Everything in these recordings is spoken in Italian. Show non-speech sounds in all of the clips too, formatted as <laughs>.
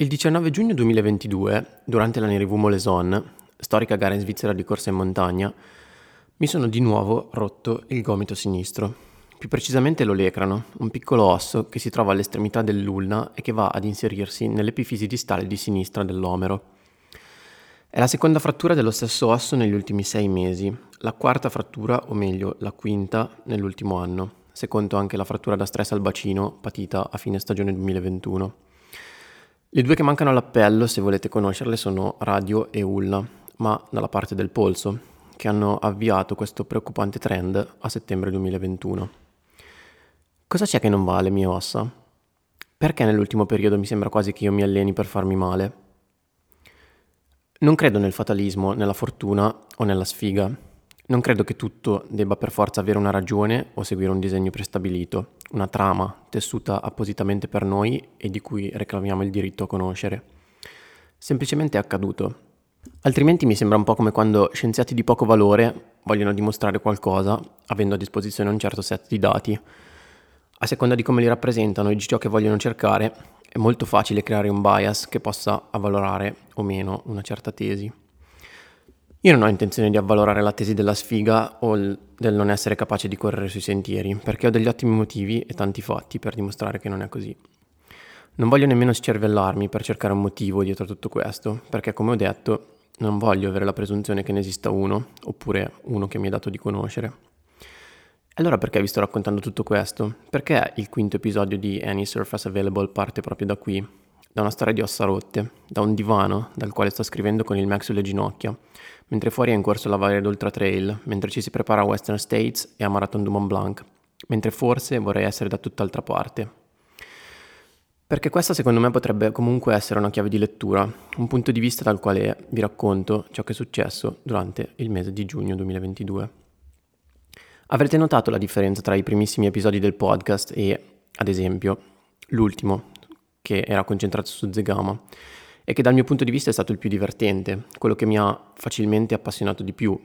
Il 19 giugno 2022, durante la Nerivu Moleson, storica gara in Svizzera di corsa in montagna, mi sono di nuovo rotto il gomito sinistro, più precisamente l'olecrano, un piccolo osso che si trova all'estremità dell'ulna e che va ad inserirsi nell'epifisi distale di sinistra dell'omero. È la seconda frattura dello stesso osso negli ultimi sei mesi, la quarta frattura, o meglio la quinta, nell'ultimo anno, secondo anche la frattura da stress al bacino patita a fine stagione 2021. Le due che mancano all'appello, se volete conoscerle, sono radio e ulna, ma dalla parte del polso, che hanno avviato questo preoccupante trend a settembre 2021. Cosa c'è che non va alle mie ossa? Perché nell'ultimo periodo mi sembra quasi che io mi alleni per farmi male? Non credo nel fatalismo, nella fortuna o nella sfiga, non credo che tutto debba per forza avere una ragione o seguire un disegno prestabilito, una trama tessuta appositamente per noi e di cui reclamiamo il diritto a conoscere. Semplicemente è accaduto. Altrimenti mi sembra un po' come quando scienziati di poco valore vogliono dimostrare qualcosa avendo a disposizione un certo set di dati. A seconda di come li rappresentano e di ciò che vogliono cercare, è molto facile creare un bias che possa avvalorare o meno una certa tesi. Io non ho intenzione di avvalorare la tesi della sfiga o del non essere capace di correre sui sentieri, perché ho degli ottimi motivi e tanti fatti per dimostrare che non è così. Non voglio nemmeno scervellarmi per cercare un motivo dietro tutto questo, perché come ho detto, non voglio avere la presunzione che ne esista uno, oppure uno che mi è dato di conoscere. Allora perché vi sto raccontando tutto questo? Perché il quinto episodio di Any Surface Available parte proprio da qui, da una storia di ossa rotte, da un divano dal quale sto scrivendo con il Mac sulle ginocchia, mentre fuori è in corso la Valle d'Ultra Trail, mentre ci si prepara a Western States e a Marathon du Mont Blanc, mentre forse vorrei essere da tutt'altra parte. Perché questa secondo me potrebbe comunque essere una chiave di lettura, un punto di vista dal quale vi racconto ciò che è successo durante il mese di giugno 2022. Avrete notato la differenza tra i primissimi episodi del podcast e, ad esempio, l'ultimo, che era concentrato su Zegama e che dal mio punto di vista è stato il più divertente, quello che mi ha facilmente appassionato di più,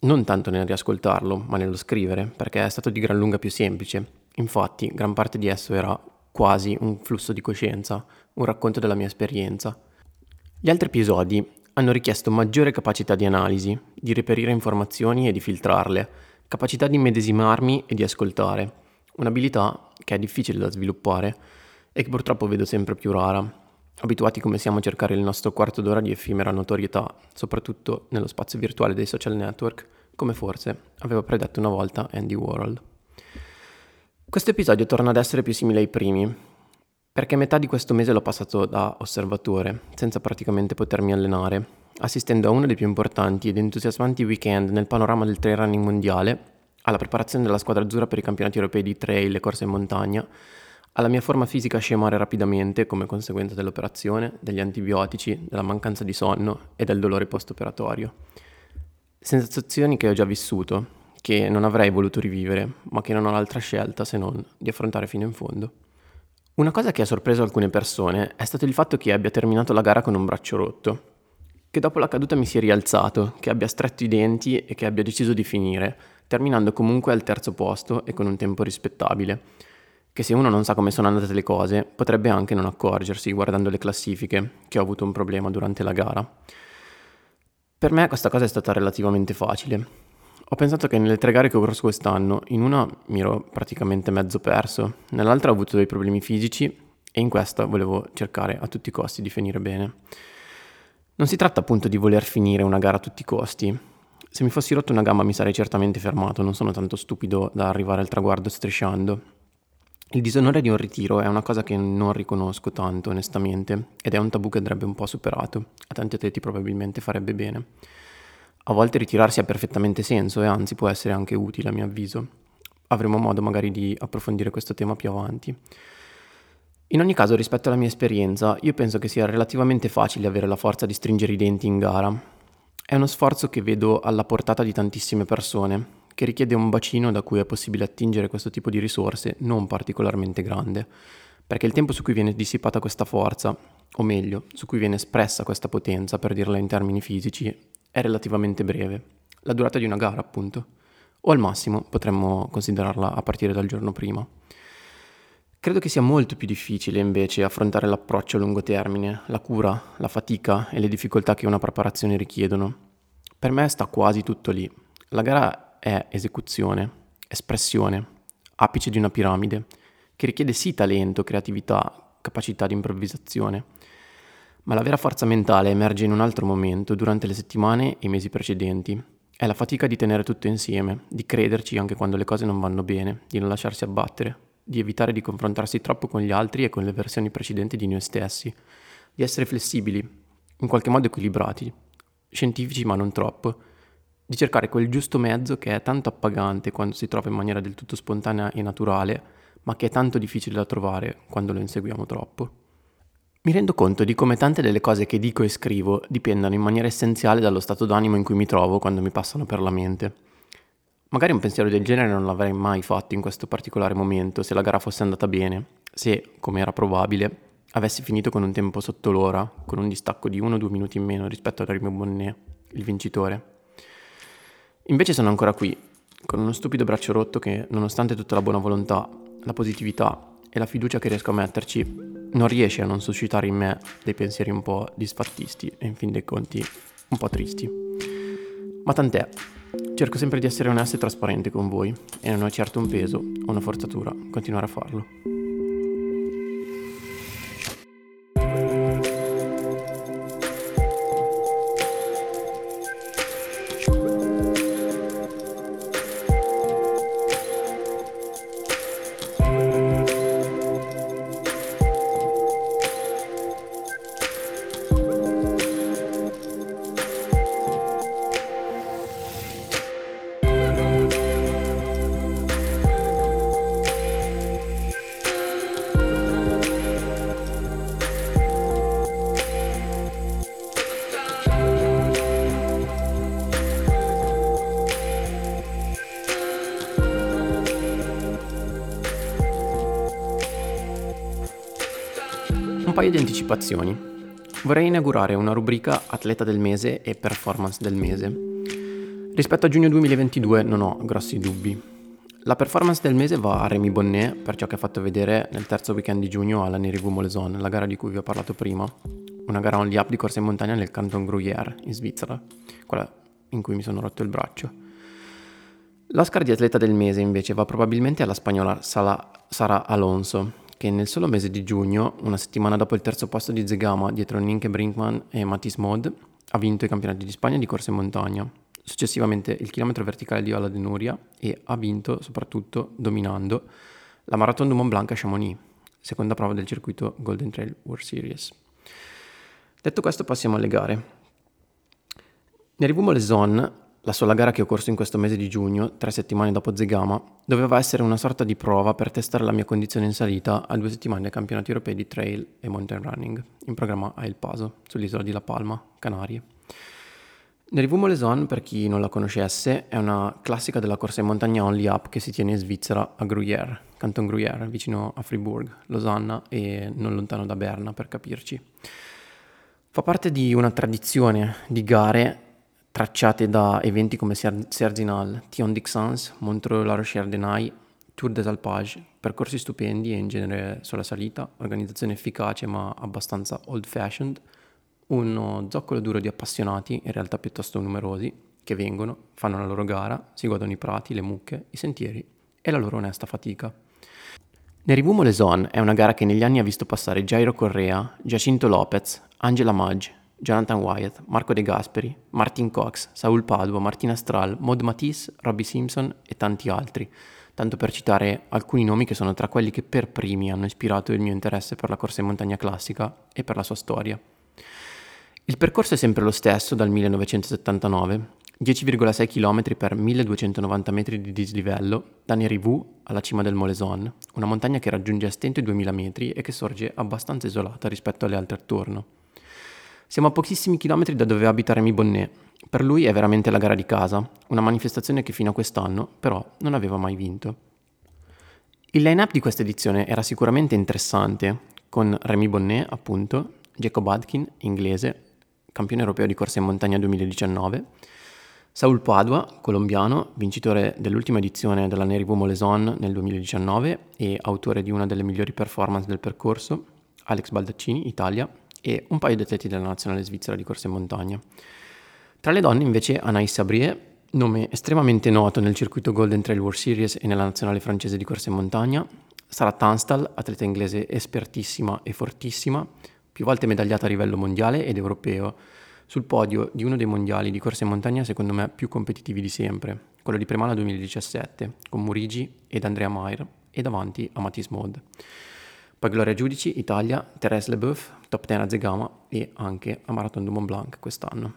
non tanto nel riascoltarlo, ma nello scrivere, perché è stato di gran lunga più semplice. Infatti, gran parte di esso era quasi un flusso di coscienza, un racconto della mia esperienza. Gli altri episodi hanno richiesto maggiore capacità di analisi, di reperire informazioni e di filtrarle, capacità di medesimarmi e di ascoltare, un'abilità che è difficile da sviluppare e che purtroppo vedo sempre più rara, abituati come siamo a cercare il nostro quarto d'ora di effimera notorietà, soprattutto nello spazio virtuale dei social network, come forse aveva predetto una volta Andy Warhol. Questo episodio torna ad essere più simile ai primi, perché metà di questo mese l'ho passato da osservatore, senza praticamente potermi allenare, assistendo a uno dei più importanti ed entusiasmanti weekend nel panorama del trail running mondiale, alla preparazione della squadra azzurra per i campionati europei di trail e corse in montagna, alla mia forma fisica scemare rapidamente come conseguenza dell'operazione, degli antibiotici, della mancanza di sonno e del dolore post-operatorio. Sensazioni che ho già vissuto, che non avrei voluto rivivere, ma che non ho l'altra scelta se non di affrontare fino in fondo. Una cosa che ha sorpreso alcune persone è stato il fatto che abbia terminato la gara con un braccio rotto, che dopo la caduta mi sia rialzato, che abbia stretto i denti e che abbia deciso di finire, terminando comunque al terzo posto e con un tempo rispettabile che se uno non sa come sono andate le cose, potrebbe anche non accorgersi guardando le classifiche che ho avuto un problema durante la gara. Per me questa cosa è stata relativamente facile. Ho pensato che nelle tre gare che ho corso quest'anno, in una mi ero praticamente mezzo perso, nell'altra ho avuto dei problemi fisici e in questa volevo cercare a tutti i costi di finire bene. Non si tratta appunto di voler finire una gara a tutti i costi. Se mi fossi rotto una gamba mi sarei certamente fermato, non sono tanto stupido da arrivare al traguardo strisciando. Il disonore di un ritiro è una cosa che non riconosco tanto, onestamente, ed è un tabù che andrebbe un po' superato. A tanti atleti probabilmente farebbe bene. A volte ritirarsi ha perfettamente senso e anzi può essere anche utile, a mio avviso. Avremo modo magari di approfondire questo tema più avanti. In ogni caso, rispetto alla mia esperienza, io penso che sia relativamente facile avere la forza di stringere i denti in gara. È uno sforzo che vedo alla portata di tantissime persone, che richiede un bacino da cui è possibile attingere questo tipo di risorse non particolarmente grande, perché il tempo su cui viene dissipata questa forza, o meglio, su cui viene espressa questa potenza, per dirla in termini fisici, è relativamente breve, la durata di una gara appunto, o al massimo potremmo considerarla a partire dal giorno prima. Credo che sia molto più difficile invece affrontare l'approccio a lungo termine, la cura, la fatica e le difficoltà che una preparazione richiedono. Per me sta quasi tutto lì. La gara è esecuzione, espressione, apice di una piramide, che richiede sì talento, creatività, capacità di improvvisazione, ma la vera forza mentale emerge in un altro momento, durante le settimane e i mesi precedenti. È la fatica di tenere tutto insieme, di crederci anche quando le cose non vanno bene, di non lasciarsi abbattere, di evitare di confrontarsi troppo con gli altri e con le versioni precedenti di noi stessi, di essere flessibili, in qualche modo equilibrati, scientifici ma non troppo, di cercare quel giusto mezzo che è tanto appagante quando si trova in maniera del tutto spontanea e naturale, ma che è tanto difficile da trovare quando lo inseguiamo troppo. Mi rendo conto di come tante delle cose che dico e scrivo dipendano in maniera essenziale dallo stato d'animo in cui mi trovo quando mi passano per la mente. Magari un pensiero del genere non l'avrei mai fatto in questo particolare momento se la gara fosse andata bene, se, come era probabile, avessi finito con un tempo sotto l'ora, con un distacco di uno o due minuti in meno rispetto a Remy Bonnet, il vincitore. Invece sono ancora qui, con uno stupido braccio rotto che, nonostante tutta la buona volontà, la positività e la fiducia che riesco a metterci, non riesce a non suscitare in me dei pensieri un po' disfattisti e in fin dei conti un po' tristi. Ma tant'è, Cerco sempre di essere onesto e trasparente con voi e non è certo un peso o una forzatura continuare a farlo. Anticipazioni. Vorrei inaugurare una rubrica Atleta del mese e Performance del mese. Rispetto a giugno 2022 non ho grossi dubbi. La performance del mese va a Remy Bonnet per ciò che ha fatto vedere nel terzo weekend di giugno alla Nerivu Moleson, la gara di cui vi ho parlato prima. Una gara only up di corsa in montagna nel Canton Gruyère, in Svizzera, quella in cui mi sono rotto il braccio. L'Oscar di atleta del mese invece va probabilmente alla spagnola Sara Alonso, che nel solo mese di giugno, una settimana dopo il terzo posto di Zegama dietro Ninke Brinkman e Matisse Mod, ha vinto i campionati di Spagna di corsa in montagna, successivamente il chilometro verticale di Ola de Nuria e ha vinto soprattutto dominando la Marathon du Mont Blanc a Chamonix, seconda prova del circuito Golden Trail World Series. Detto questo passiamo alle gare. Nerivumo Leson la sola gara che ho corso in questo mese di giugno, tre settimane dopo Zegama, doveva essere una sorta di prova per testare la mia condizione in salita a due settimane ai campionati europei di trail e mountain running, in programma a El Paso, sull'isola di La Palma, Canarie. Nerivu Moleson, per chi non la conoscesse, è una classica della corsa in montagna only up che si tiene in Svizzera a Gruyère, Canton Gruyère, vicino a Fribourg, Losanna e non lontano da Berna, per capirci. Fa parte di una tradizione di gare tracciate da eventi come Serginal, Tion Dixans, Montreux La Rochère Denai, Tour des Alpages, percorsi stupendi e in genere sulla salita, organizzazione efficace ma abbastanza old fashioned, uno zoccolo duro di appassionati, in realtà piuttosto numerosi, che vengono, fanno la loro gara, si godono i prati, le mucche, i sentieri e la loro onesta fatica. Nerivu Moleson è una gara che negli anni ha visto passare Jairo Correa, Giacinto Lopez, Angela Maggi, Jonathan Wyatt, Marco De Gasperi, Martin Cox, Saul Padua, Martina Stral, Maud Matisse, Robbie Simpson e tanti altri, tanto per citare alcuni nomi che sono tra quelli che per primi hanno ispirato il mio interesse per la corsa in montagna classica e per la sua storia. Il percorso è sempre lo stesso dal 1979, 10,6 km per 1290 metri di dislivello da Nerivu alla cima del Moleson, una montagna che raggiunge a stento i 2000 metri e che sorge abbastanza isolata rispetto alle altre attorno. Siamo a pochissimi chilometri da dove abita Remy Bonnet. Per lui è veramente la gara di casa, una manifestazione che fino a quest'anno però non aveva mai vinto. Il line-up di questa edizione era sicuramente interessante, con Remy Bonnet, appunto, Jacob Adkin, inglese, campione europeo di corsa in montagna 2019, Saul Padua, colombiano, vincitore dell'ultima edizione della Nerivo Moleson nel 2019 e autore di una delle migliori performance del percorso, Alex Baldaccini, Italia, e un paio di atleti della nazionale svizzera di corsa in montagna. Tra le donne invece Anaïs Sabrier, nome estremamente noto nel circuito Golden Trail World Series e nella nazionale francese di corsa in montagna, Sara Tanstal, atleta inglese espertissima e fortissima, più volte medagliata a livello mondiale ed europeo, sul podio di uno dei mondiali di corsa in montagna secondo me più competitivi di sempre, quello di Premana 2017, con Murigi ed Andrea Mayer e davanti a Matisse Maud. Poi Gloria Giudici, Italia, Thérèse Leboeuf, top 10 a Zegama e anche a Marathon du Mont Blanc quest'anno.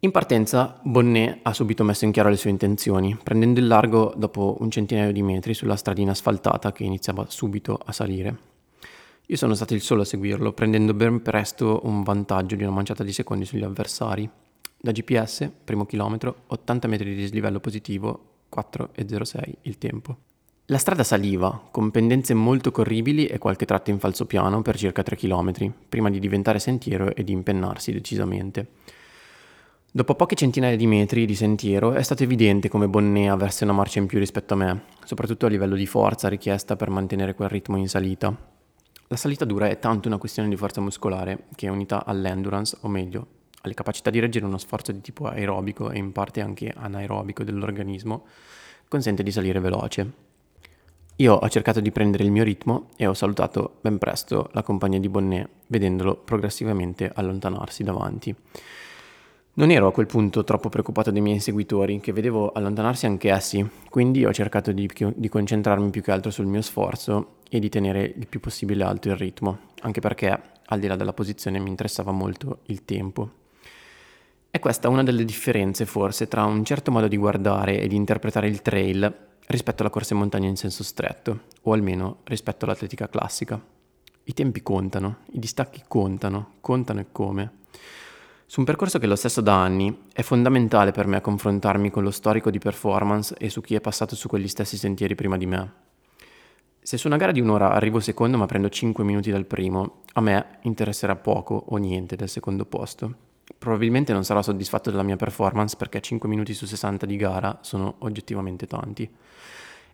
In partenza Bonnet ha subito messo in chiaro le sue intenzioni, prendendo il largo dopo un centinaio di metri sulla stradina asfaltata che iniziava subito a salire. Io sono stato il solo a seguirlo, prendendo ben presto un vantaggio di una manciata di secondi sugli avversari. Da GPS, primo chilometro, 80 metri di dislivello positivo, 4,06 il tempo. La strada saliva, con pendenze molto corribili e qualche tratto in falso piano per circa 3 km, prima di diventare sentiero e di impennarsi decisamente. Dopo poche centinaia di metri di sentiero è stato evidente come Bonnet avesse una marcia in più rispetto a me, soprattutto a livello di forza richiesta per mantenere quel ritmo in salita, la salita dura è tanto una questione di forza muscolare che unità all'endurance, o meglio, alle capacità di reggere uno sforzo di tipo aerobico e in parte anche anaerobico dell'organismo, consente di salire veloce. Io ho cercato di prendere il mio ritmo e ho salutato ben presto la compagnia di Bonnet, vedendolo progressivamente allontanarsi davanti. Non ero a quel punto troppo preoccupato dei miei inseguitori, che vedevo allontanarsi anche essi, quindi ho cercato di, di, concentrarmi più che altro sul mio sforzo e di tenere il più possibile alto il ritmo, anche perché al di là della posizione mi interessava molto il tempo. È questa una delle differenze forse tra un certo modo di guardare e di interpretare il trail rispetto alla corsa in montagna in senso stretto, o almeno rispetto all'atletica classica. I tempi contano, i distacchi contano, contano e come. Su un percorso che lo stesso da anni è fondamentale per me confrontarmi con lo storico di performance e su chi è passato su quegli stessi sentieri prima di me. Se su una gara di un'ora arrivo secondo ma prendo 5 minuti dal primo, a me interesserà poco o niente del secondo posto. Probabilmente non sarò soddisfatto della mia performance perché 5 minuti su 60 di gara sono oggettivamente tanti.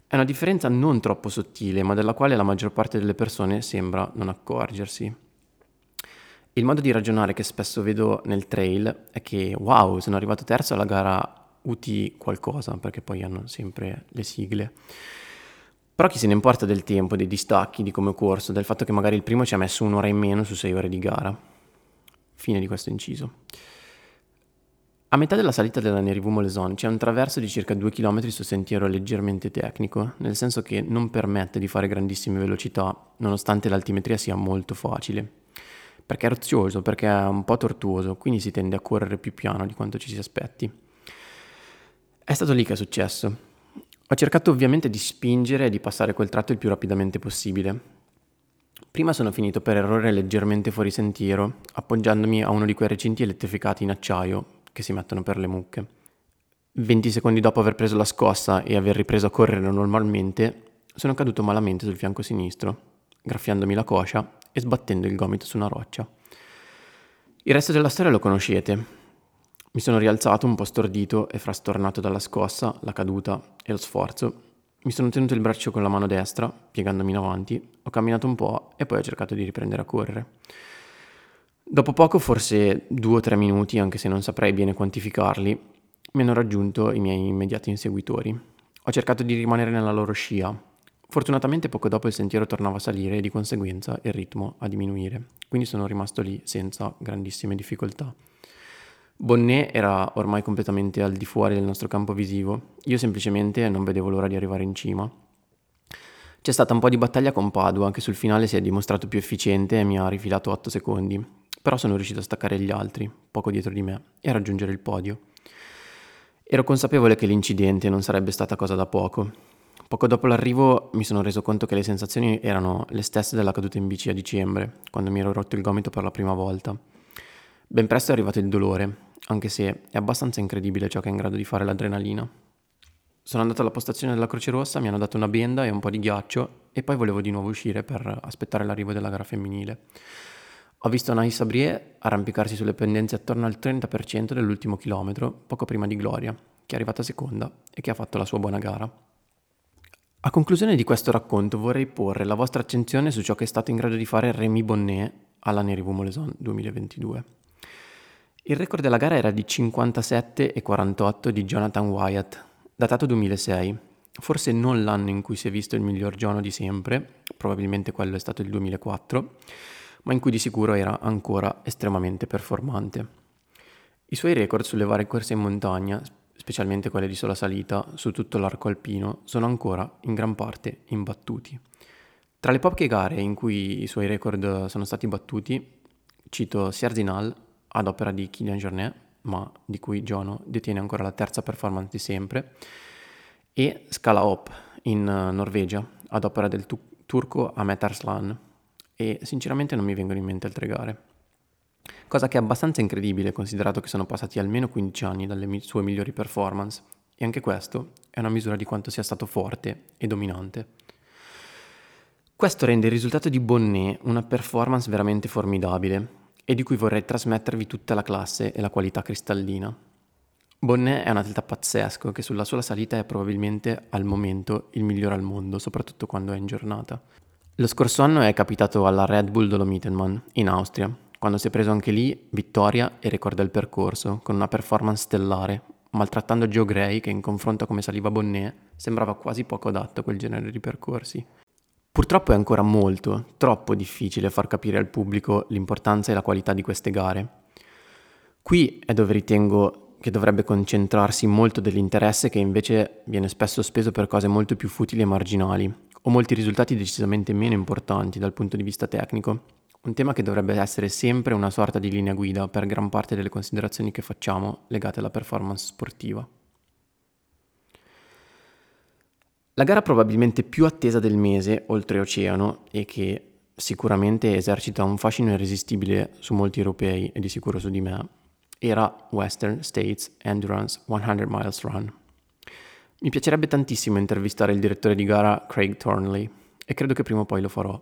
È una differenza non troppo sottile, ma della quale la maggior parte delle persone sembra non accorgersi. Il modo di ragionare che spesso vedo nel trail è che wow, sono arrivato terzo alla gara UT qualcosa, perché poi hanno sempre le sigle. Però chi se ne importa del tempo, dei distacchi, di come ho corso, del fatto che magari il primo ci ha messo un'ora in meno su sei ore di gara. Fine di questo inciso. A metà della salita della Nerivu Moleson c'è un traverso di circa 2 km su sentiero leggermente tecnico, nel senso che non permette di fare grandissime velocità, nonostante l'altimetria sia molto facile perché è rozioso, perché è un po' tortuoso, quindi si tende a correre più piano di quanto ci si aspetti. È stato lì che è successo. Ho cercato ovviamente di spingere e di passare quel tratto il più rapidamente possibile. Prima sono finito per errore leggermente fuori sentiero, appoggiandomi a uno di quei recinti elettrificati in acciaio che si mettono per le mucche. 20 secondi dopo aver preso la scossa e aver ripreso a correre normalmente, sono caduto malamente sul fianco sinistro, graffiandomi la coscia e sbattendo il gomito su una roccia. Il resto della storia lo conoscete. Mi sono rialzato un po' stordito e frastornato dalla scossa, la caduta e lo sforzo. Mi sono tenuto il braccio con la mano destra, piegandomi in avanti, ho camminato un po' e poi ho cercato di riprendere a correre. Dopo poco, forse due o tre minuti, anche se non saprei bene quantificarli, mi hanno raggiunto i miei immediati inseguitori. Ho cercato di rimanere nella loro scia, Fortunatamente poco dopo il sentiero tornava a salire e di conseguenza il ritmo a diminuire, quindi sono rimasto lì senza grandissime difficoltà. Bonnet era ormai completamente al di fuori del nostro campo visivo, io semplicemente non vedevo l'ora di arrivare in cima. C'è stata un po' di battaglia con Padua, che sul finale si è dimostrato più efficiente e mi ha rifilato 8 secondi, però sono riuscito a staccare gli altri, poco dietro di me, e a raggiungere il podio. Ero consapevole che l'incidente non sarebbe stata cosa da poco, Poco dopo l'arrivo mi sono reso conto che le sensazioni erano le stesse della caduta in bici a dicembre, quando mi ero rotto il gomito per la prima volta. Ben presto è arrivato il dolore, anche se è abbastanza incredibile ciò che è in grado di fare l'adrenalina. Sono andato alla postazione della Croce Rossa, mi hanno dato una benda e un po' di ghiaccio e poi volevo di nuovo uscire per aspettare l'arrivo della gara femminile. Ho visto Anaïs Sabrier arrampicarsi sulle pendenze attorno al 30% dell'ultimo chilometro, poco prima di Gloria, che è arrivata seconda e che ha fatto la sua buona gara. A conclusione di questo racconto vorrei porre la vostra attenzione su ciò che è stato in grado di fare Rémi Bonnet alla Nerivu Moleson 2022. Il record della gara era di 57,48 di Jonathan Wyatt, datato 2006, forse non l'anno in cui si è visto il miglior giorno di sempre, probabilmente quello è stato il 2004, ma in cui di sicuro era ancora estremamente performante. I suoi record sulle varie corse in montagna, specialmente quelle di sola salita su tutto l'arco alpino, sono ancora in gran parte imbattuti. Tra le poche gare in cui i suoi record sono stati battuti, cito Sierzinal ad opera di Kylian Jornet, ma di cui Jono detiene ancora la terza performance di sempre, e Scala Hop in Norvegia ad opera del tu- turco Ahmet Arslan, e sinceramente non mi vengono in mente altre gare. Cosa che è abbastanza incredibile considerato che sono passati almeno 15 anni dalle mi- sue migliori performance, e anche questo è una misura di quanto sia stato forte e dominante. Questo rende il risultato di Bonnet una performance veramente formidabile e di cui vorrei trasmettervi tutta la classe e la qualità cristallina. Bonnet è un atleta pazzesco che sulla sola salita è probabilmente al momento il migliore al mondo, soprattutto quando è in giornata. Lo scorso anno è capitato alla Red Bull Dolomitenman in Austria, quando si è preso anche lì vittoria e record del percorso, con una performance stellare, maltrattando Joe Gray che in confronto a come saliva Bonnet sembrava quasi poco adatto a quel genere di percorsi. Purtroppo è ancora molto, troppo difficile far capire al pubblico l'importanza e la qualità di queste gare. Qui è dove ritengo che dovrebbe concentrarsi molto dell'interesse che invece viene spesso speso per cose molto più futili e marginali, o molti risultati decisamente meno importanti dal punto di vista tecnico. Un tema che dovrebbe essere sempre una sorta di linea guida per gran parte delle considerazioni che facciamo legate alla performance sportiva. La gara probabilmente più attesa del mese oltreoceano e che sicuramente esercita un fascino irresistibile su molti europei e di sicuro su di me, era Western States Endurance 100 Miles Run. Mi piacerebbe tantissimo intervistare il direttore di gara Craig Thornley e credo che prima o poi lo farò.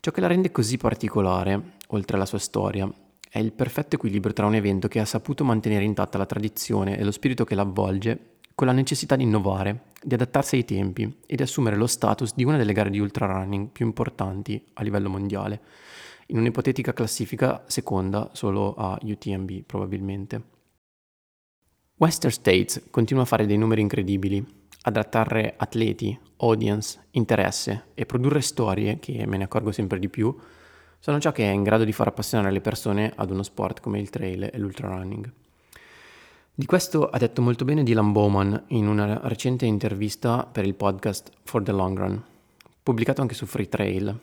Ciò che la rende così particolare, oltre alla sua storia, è il perfetto equilibrio tra un evento che ha saputo mantenere intatta la tradizione e lo spirito che l'avvolge con la necessità di innovare, di adattarsi ai tempi e di assumere lo status di una delle gare di ultrarunning più importanti a livello mondiale, in un'ipotetica classifica seconda solo a UTMB probabilmente. Western States continua a fare dei numeri incredibili, ad attrarre atleti, audience, interesse e produrre storie che, me ne accorgo sempre di più, sono ciò che è in grado di far appassionare le persone ad uno sport come il trail e l'ultrarunning. Di questo ha detto molto bene Dylan Bowman in una recente intervista per il podcast For the Long Run, pubblicato anche su Free Trail,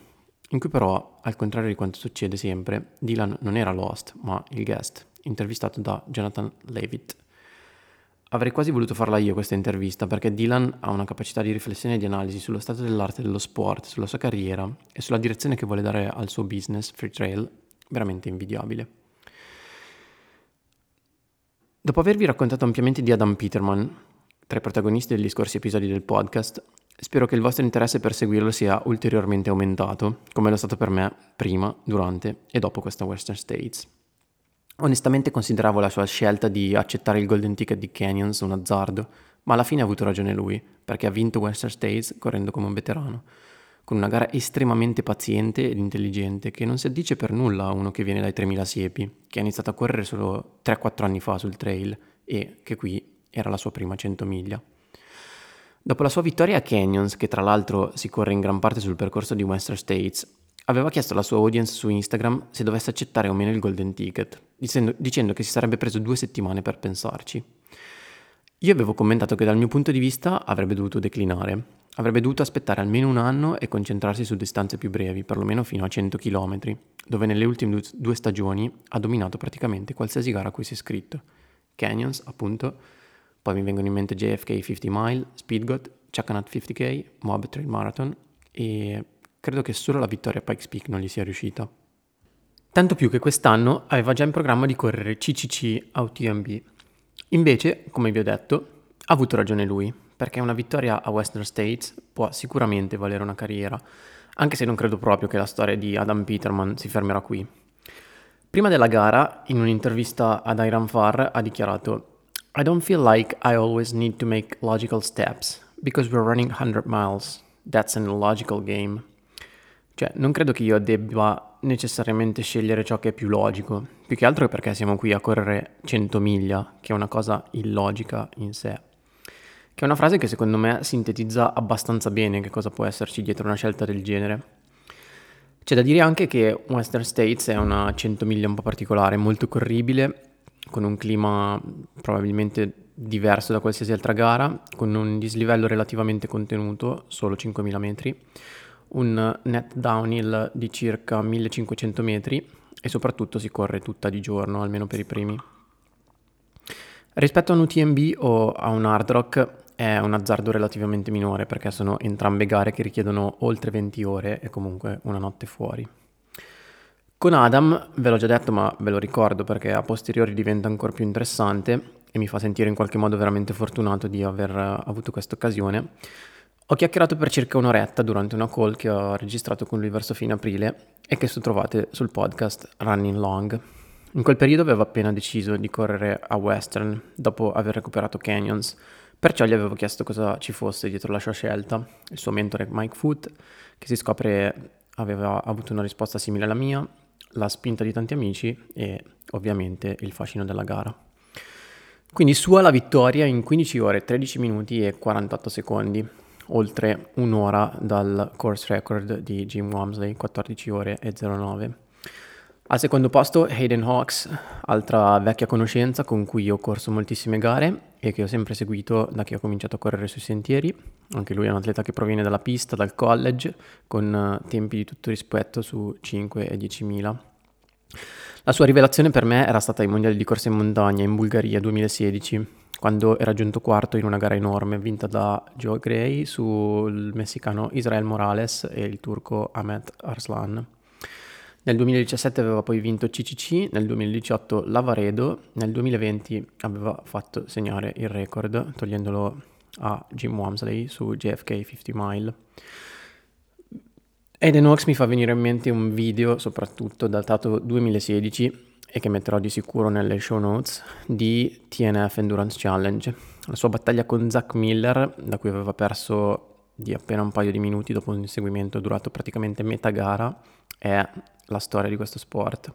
in cui però, al contrario di quanto succede sempre, Dylan non era l'host, ma il guest, intervistato da Jonathan Levitt. Avrei quasi voluto farla io questa intervista perché Dylan ha una capacità di riflessione e di analisi sullo stato dell'arte dello sport, sulla sua carriera e sulla direzione che vuole dare al suo business Free Trail veramente invidiabile. Dopo avervi raccontato ampiamente di Adam Peterman, tra i protagonisti degli scorsi episodi del podcast, spero che il vostro interesse per seguirlo sia ulteriormente aumentato, come lo è stato per me prima, durante e dopo questa Western States. Onestamente consideravo la sua scelta di accettare il Golden Ticket di Canyons un azzardo, ma alla fine ha avuto ragione lui, perché ha vinto Western States correndo come un veterano con una gara estremamente paziente ed intelligente che non si addice per nulla a uno che viene dai 3000 siepi, che ha iniziato a correre solo 3-4 anni fa sul trail e che qui era la sua prima 100 miglia. Dopo la sua vittoria a Canyons, che tra l'altro si corre in gran parte sul percorso di Western States, aveva chiesto alla sua audience su Instagram se dovesse accettare o meno il Golden Ticket, dicendo, dicendo che si sarebbe preso due settimane per pensarci. Io avevo commentato che dal mio punto di vista avrebbe dovuto declinare, Avrebbe dovuto aspettare almeno un anno e concentrarsi su distanze più brevi, perlomeno fino a 100 km, dove nelle ultime due stagioni ha dominato praticamente qualsiasi gara a cui si è iscritto. Canyons, appunto, poi mi vengono in mente JFK 50 Mile, Speedgot, Chakanat 50K, Moab Trail Marathon e credo che solo la vittoria a Pikes Peak non gli sia riuscita. Tanto più che quest'anno aveva già in programma di correre CCC UTMB. Invece, come vi ho detto, ha avuto ragione lui perché una vittoria a Western States può sicuramente valere una carriera, anche se non credo proprio che la storia di Adam Peterman si fermerà qui. Prima della gara, in un'intervista ad Iran Far, ha dichiarato I don't feel like I always need to make logical steps because we're running 100 miles. That's an illogical game. Cioè, non credo che io debba necessariamente scegliere ciò che è più logico, più che altro perché siamo qui a correre 100 miglia, che è una cosa illogica in sé. Che è una frase che secondo me sintetizza abbastanza bene che cosa può esserci dietro una scelta del genere. C'è da dire anche che Western States è una 100 miglia un po' particolare, molto corribile, con un clima probabilmente diverso da qualsiasi altra gara, con un dislivello relativamente contenuto, solo 5.000 metri, un net downhill di circa 1500 metri e soprattutto si corre tutta di giorno, almeno per i primi. Rispetto a un UTMB o a un hard rock è un azzardo relativamente minore perché sono entrambe gare che richiedono oltre 20 ore e comunque una notte fuori. Con Adam, ve l'ho già detto ma ve lo ricordo perché a posteriori diventa ancora più interessante e mi fa sentire in qualche modo veramente fortunato di aver avuto questa occasione, ho chiacchierato per circa un'oretta durante una call che ho registrato con lui verso fine aprile e che trovate sul podcast Running Long. In quel periodo avevo appena deciso di correre a Western dopo aver recuperato Canyons, perciò gli avevo chiesto cosa ci fosse dietro la sua scelta. Il suo mentore Mike Foot, che si scopre aveva avuto una risposta simile alla mia, la spinta di tanti amici e ovviamente il fascino della gara. Quindi sua la vittoria in 15 ore, 13 minuti e 48 secondi, oltre un'ora dal course record di Jim Wamsley, 14 ore e 09. Al secondo posto Hayden Hawks, altra vecchia conoscenza con cui ho corso moltissime gare e che ho sempre seguito da che ho cominciato a correre sui sentieri. Anche lui è un atleta che proviene dalla pista, dal college, con eh, tempi di tutto rispetto su 5 e 10.000. La sua rivelazione per me era stata ai mondiali di corsa in montagna in Bulgaria 2016, quando era giunto quarto in una gara enorme vinta da Joe Gray sul messicano Israel Morales e il turco Ahmet Arslan. Nel 2017 aveva poi vinto CCC, nel 2018 Lavaredo, nel 2020 aveva fatto segnare il record togliendolo a Jim Wamsley su JFK 50 Mile. Aiden Hawks mi fa venire in mente un video soprattutto datato 2016 e che metterò di sicuro nelle show notes, di TNF Endurance Challenge. La sua battaglia con Zach Miller, da cui aveva perso di appena un paio di minuti dopo un inseguimento durato praticamente metà gara, è la storia di questo sport.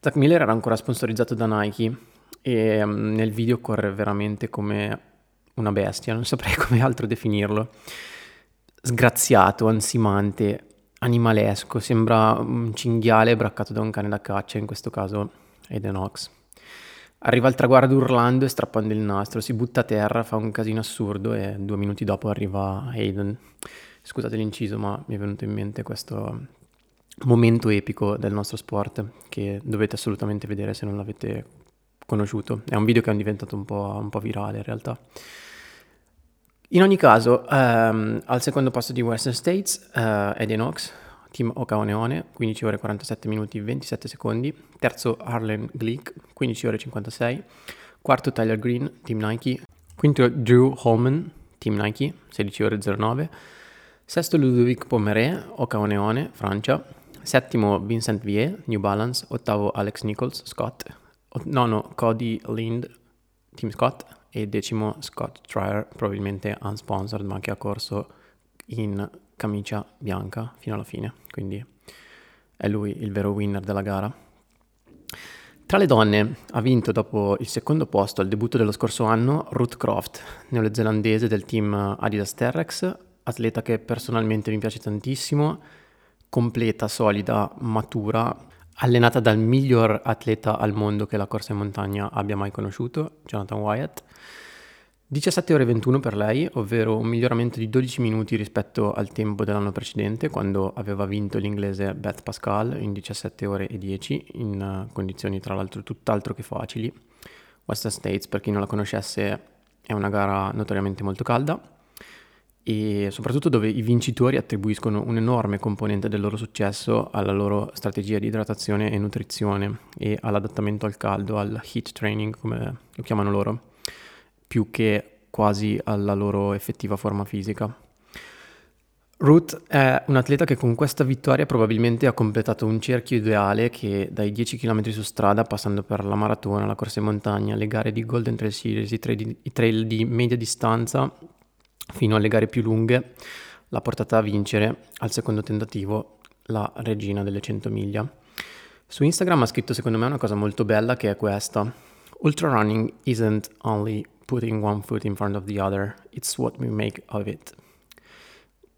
Zach Miller era ancora sponsorizzato da Nike e um, nel video corre veramente come una bestia, non saprei <laughs> come altro definirlo. Sgraziato, ansimante, animalesco, sembra un cinghiale braccato da un cane da caccia, in questo caso Aiden Ox. Arriva al traguardo urlando e strappando il nastro, si butta a terra, fa un casino assurdo e due minuti dopo arriva Aiden. Scusate l'inciso, ma mi è venuto in mente questo momento epico del nostro sport che dovete assolutamente vedere se non l'avete conosciuto. È un video che è diventato un po', un po virale in realtà. In ogni caso, um, al secondo posto di Western States, uh, Eddie Knox, team Ocaoneone, 15 ore 47 minuti 27 secondi. Terzo Harlan Glick, 15 ore 56. Quarto Tyler Green, team Nike. Quinto Drew Holman, team Nike, 16 ore 09. Sesto Ludovic Pomeré, Ocaoneone, Francia. Settimo Vincent Vie, New Balance. Ottavo Alex Nichols, Scott. Nono Cody Lind, Team Scott e decimo Scott Trier, probabilmente unsponsored ma che ha corso in camicia bianca fino alla fine, quindi è lui il vero winner della gara. Tra le donne ha vinto dopo il secondo posto al debutto dello scorso anno Ruth Croft, neozelandese del team Adidas Terrex, atleta che personalmente mi piace tantissimo, completa, solida, matura, allenata dal miglior atleta al mondo che la corsa in montagna abbia mai conosciuto, Jonathan Wyatt. 17 ore 21 per lei, ovvero un miglioramento di 12 minuti rispetto al tempo dell'anno precedente, quando aveva vinto l'inglese Beth Pascal in 17 ore e 10, in condizioni tra l'altro tutt'altro che facili. Western States, per chi non la conoscesse, è una gara notoriamente molto calda, e soprattutto dove i vincitori attribuiscono un enorme componente del loro successo alla loro strategia di idratazione e nutrizione e all'adattamento al caldo, al heat training come lo chiamano loro, più che quasi alla loro effettiva forma fisica. Ruth è un atleta che con questa vittoria probabilmente ha completato un cerchio ideale che dai 10 km su strada, passando per la maratona, la corsa in montagna, le gare di Golden Trail Series, i trail di media distanza, fino alle gare più lunghe, l'ha portata a vincere al secondo tentativo la regina delle 100 miglia. Su Instagram ha scritto secondo me una cosa molto bella che è questa. Ultra running isn't only putting one foot in front of the other, it's what we make of it.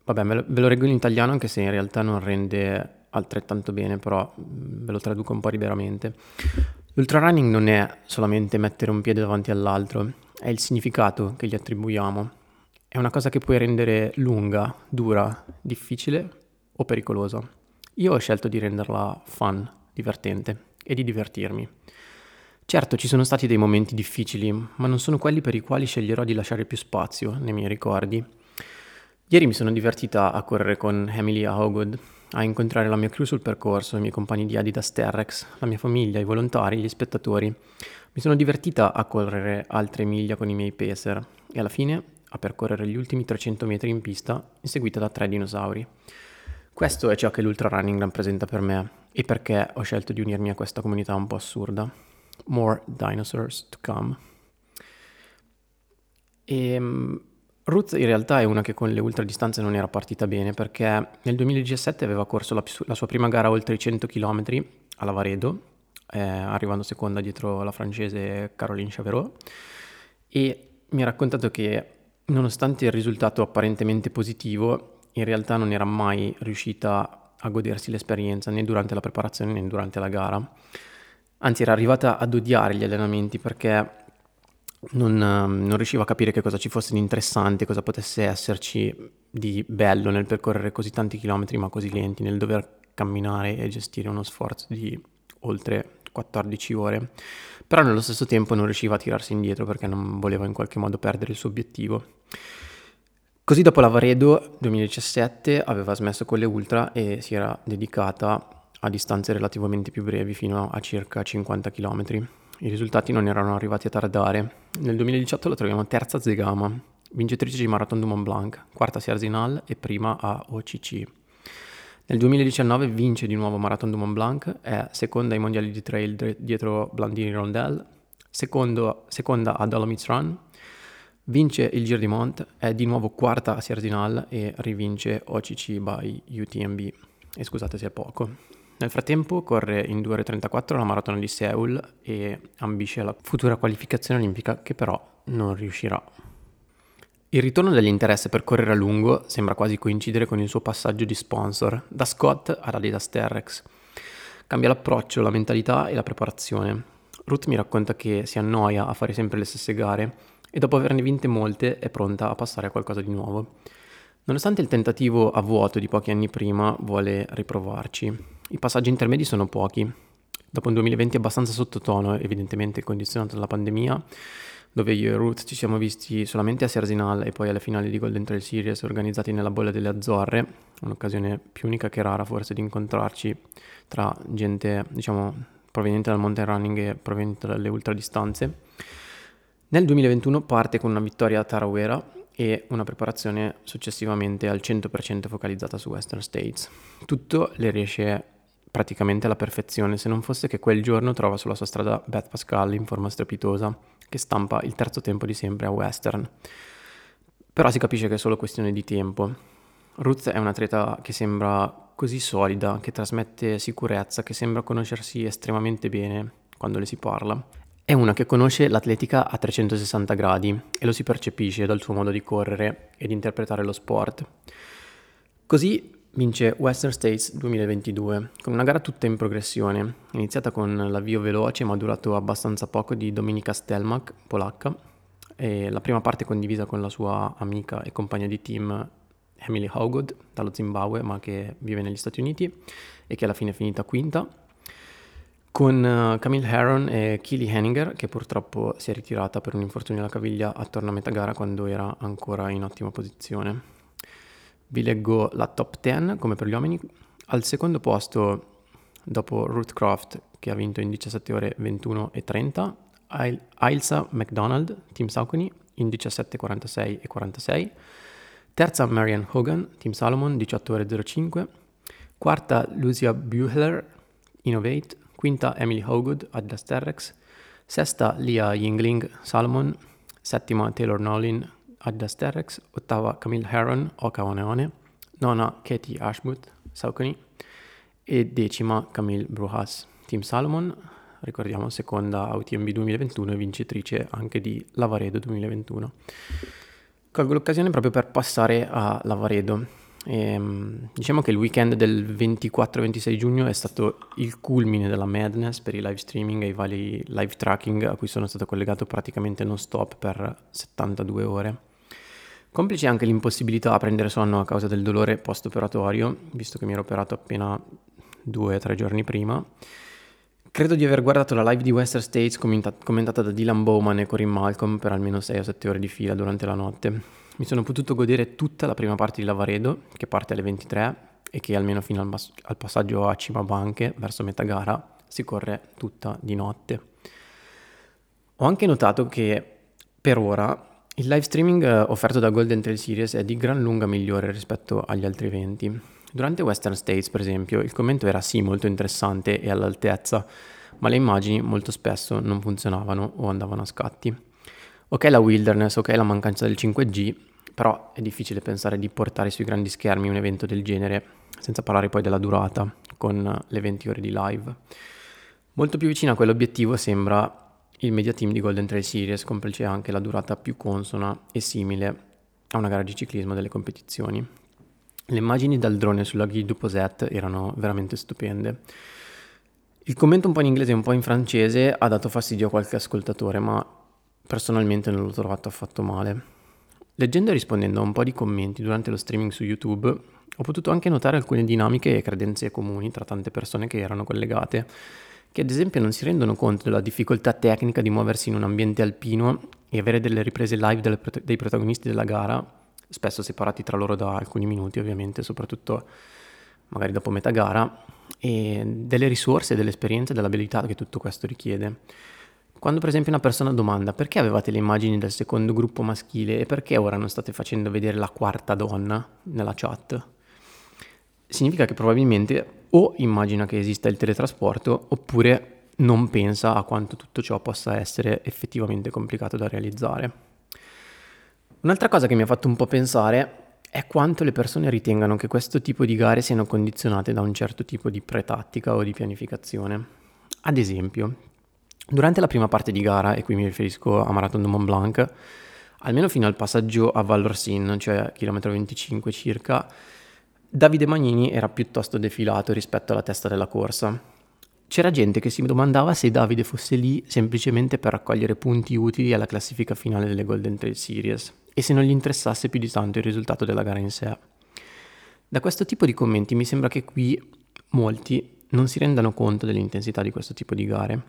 Vabbè, ve lo, ve lo reggo in italiano anche se in realtà non rende altrettanto bene, però mm, ve lo traduco un po' liberamente. L'ultrarunning non è solamente mettere un piede davanti all'altro, è il significato che gli attribuiamo. È una cosa che puoi rendere lunga, dura, difficile o pericolosa. Io ho scelto di renderla fun, divertente e di divertirmi. Certo, ci sono stati dei momenti difficili, ma non sono quelli per i quali sceglierò di lasciare più spazio nei miei ricordi. Ieri mi sono divertita a correre con Emily a Hogwood, a incontrare la mia crew sul percorso, i miei compagni di Adidas Terrex, la mia famiglia, i volontari, gli spettatori. Mi sono divertita a correre altre miglia con i miei pacer e alla fine a percorrere gli ultimi 300 metri in pista, inseguita da tre dinosauri. Questo è ciò che l'ultra running rappresenta per me e perché ho scelto di unirmi a questa comunità un po' assurda. More dinosaurs to come. E ehm, Ruth in realtà è una che con le ultradistanze non era partita bene perché nel 2017 aveva corso la, la sua prima gara oltre i 100 km a Lavaredo, eh, arrivando seconda dietro la francese Caroline Chaverot e mi ha raccontato che nonostante il risultato apparentemente positivo, in realtà non era mai riuscita a godersi l'esperienza né durante la preparazione né durante la gara. Anzi, era arrivata ad odiare gli allenamenti perché non, ehm, non, riuscivo a capire che cosa ci fosse di interessante, cosa potesse esserci di bello nel percorrere così tanti chilometri ma così lenti, nel dover camminare e gestire uno sforzo di oltre 14 ore. Però nello stesso tempo non riusciva a tirarsi indietro perché non voleva in qualche modo perdere il suo obiettivo. Così dopo l'Avaredo 2017 aveva smesso con le ultra e si era dedicata a distanze relativamente più brevi fino a circa 50 km i risultati non erano arrivati a tardare. Nel 2018 la troviamo terza a Zegama, vincitrice di Marathon du Mont Blanc, quarta a Sierzinal e prima a OCC. Nel 2019 vince di nuovo Marathon du Mont Blanc, è seconda ai mondiali di trail dietro Blandini Rondel, secondo, seconda a Dolomites Run, vince il Giro di Mont, è di nuovo quarta a Sierzinal e rivince OCC by UTMB. E scusate se è poco. Nel frattempo corre in 2 ore 34 la maratona di Seoul e ambisce la futura qualificazione olimpica che però non riuscirà. Il ritorno dell'interesse per correre a lungo sembra quasi coincidere con il suo passaggio di sponsor, da Scott ad Adidas Terrex. Cambia l'approccio, la mentalità e la preparazione. Ruth mi racconta che si annoia a fare sempre le stesse gare e dopo averne vinte molte è pronta a passare a qualcosa di nuovo. Nonostante il tentativo a vuoto di pochi anni prima, vuole riprovarci. I passaggi intermedi sono pochi. Dopo un 2020 abbastanza sottotono, evidentemente condizionato dalla pandemia, dove io e Ruth ci siamo visti solamente a Serzinal e poi alle finali di Golden Trail Series organizzati nella bolla delle Azzorre, un'occasione più unica che rara forse di incontrarci tra gente, diciamo, proveniente dal mountain running e proveniente dalle ultradistanze. Nel 2021 parte con una vittoria a Tarawera e una preparazione successivamente al 100% focalizzata su Western States. Tutto le riesce praticamente alla perfezione, se non fosse che quel giorno trova sulla sua strada Beth Pascal in forma strepitosa, che stampa il terzo tempo di sempre a Western. Però si capisce che è solo questione di tempo. Ruth è un'atleta che sembra così solida, che trasmette sicurezza, che sembra conoscersi estremamente bene quando le si parla. È una che conosce l'atletica a 360 gradi e lo si percepisce dal suo modo di correre e di interpretare lo sport. Così vince Western States 2022, con una gara tutta in progressione, iniziata con l'avvio veloce ma durato abbastanza poco di Dominika Stelmach, polacca, e la prima parte condivisa con la sua amica e compagna di team Emily Howgood, dallo Zimbabwe ma che vive negli Stati Uniti e che alla fine è finita quinta, con uh, Camille Herron e Keely Henninger che purtroppo si è ritirata per un infortunio alla caviglia attorno a metà gara quando era ancora in ottima posizione. Vi leggo la top 10 come per gli uomini. Al secondo posto, dopo Ruth Croft, che ha vinto in 17 ore 21 e 30, Ailsa McDonald, Team Saucony, in 17.46 e 46. Terza Marianne Hogan, Team Salomon, 18 ore 05. Quarta Lucia Buehler, Innovate. Quinta Emily Hogood, Adidas Terrex. Sesta Lia Yingling, Salomon. Settima Taylor Nolin, Adidas Terrex. Ottava Camille Heron, Oka Oneone. Nona Katie Ashmouth, Saucony. E decima Camille Brujas, Team Salomon. Ricordiamo seconda UTMB 2021 e vincitrice anche di Lavaredo 2021. Colgo l'occasione proprio per passare a Lavaredo. E, ehm, diciamo che il weekend del 24-26 giugno è stato il culmine della madness per i live streaming e i vari live tracking a cui sono stato collegato praticamente non stop per 72 ore. Complice anche l'impossibilità a prendere sonno a causa del dolore post-operatorio, visto che mi ero operato appena due o tre giorni prima Credo di aver guardato la live di Western States commentata da Dylan Bowman e Corinne Malcolm per almeno 6 o 7 ore di fila durante la notte. Mi sono potuto godere tutta la prima parte di Lavaredo, che parte alle 23 e che almeno fino al, bas- al passaggio a Cima Banche, verso metà gara, si corre tutta di notte. Ho anche notato che per ora il live streaming eh, offerto da Golden Trail Series è di gran lunga migliore rispetto agli altri eventi. Durante Western States, per esempio, il commento era sì molto interessante e all'altezza, ma le immagini molto spesso non funzionavano o andavano a scatti. Ok la wilderness, ok la mancanza del 5G, però è difficile pensare di portare sui grandi schermi un evento del genere, senza parlare poi della durata, con le 20 ore di live. Molto più vicino a quell'obiettivo sembra il media team di Golden Trail Series, complice anche la durata più consona e simile a una gara di ciclismo delle competizioni. Le immagini dal drone sulla Guy du Poset erano veramente stupende. Il commento un po' in inglese e un po' in francese ha dato fastidio a qualche ascoltatore, ma personalmente non l'ho trovato affatto male. Leggendo e rispondendo a un po' di commenti durante lo streaming su YouTube, ho potuto anche notare alcune dinamiche e credenze comuni tra tante persone che erano collegate, che ad esempio non si rendono conto della difficoltà tecnica di muoversi in un ambiente alpino e avere delle riprese live dei protagonisti della gara spesso separati tra loro da alcuni minuti ovviamente, soprattutto magari dopo metà gara, e delle risorse, delle esperienze, dell'abilità che tutto questo richiede. Quando per esempio una persona domanda perché avevate le immagini del secondo gruppo maschile e perché ora non state facendo vedere la quarta donna nella chat, significa che probabilmente o immagina che esista il teletrasporto oppure non pensa a quanto tutto ciò possa essere effettivamente complicato da realizzare. Un'altra cosa che mi ha fatto un po' pensare è quanto le persone ritengano che questo tipo di gare siano condizionate da un certo tipo di pretattica o di pianificazione. Ad esempio, durante la prima parte di gara, e qui mi riferisco a Marathon de Mont Blanc, almeno fino al passaggio a Vallorsin, cioè chilometro 25 circa, Davide Magnini era piuttosto defilato rispetto alla testa della corsa. C'era gente che si domandava se Davide fosse lì semplicemente per raccogliere punti utili alla classifica finale delle Golden Trail Series e se non gli interessasse più di tanto il risultato della gara in sé. Da questo tipo di commenti mi sembra che qui molti non si rendano conto dell'intensità di questo tipo di gare.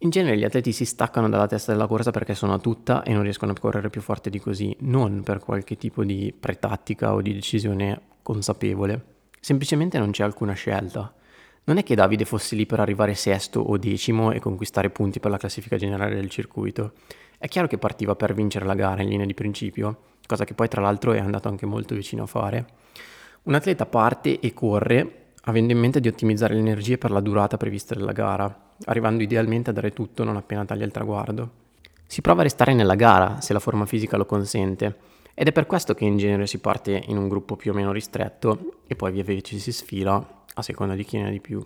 In genere gli atleti si staccano dalla testa della corsa perché sono a tutta e non riescono a correre più forte di così, non per qualche tipo di pretattica o di decisione consapevole. Semplicemente non c'è alcuna scelta. Non è che Davide fosse lì per arrivare sesto o decimo e conquistare punti per la classifica generale del circuito. È chiaro che partiva per vincere la gara in linea di principio, cosa che poi tra l'altro è andato anche molto vicino a fare. Un atleta parte e corre avendo in mente di ottimizzare le energie per la durata prevista della gara, arrivando idealmente a dare tutto non appena taglia il traguardo. Si prova a restare nella gara se la forma fisica lo consente, ed è per questo che in genere si parte in un gruppo più o meno ristretto e poi via via ci si sfila a seconda di chi ne ha di più.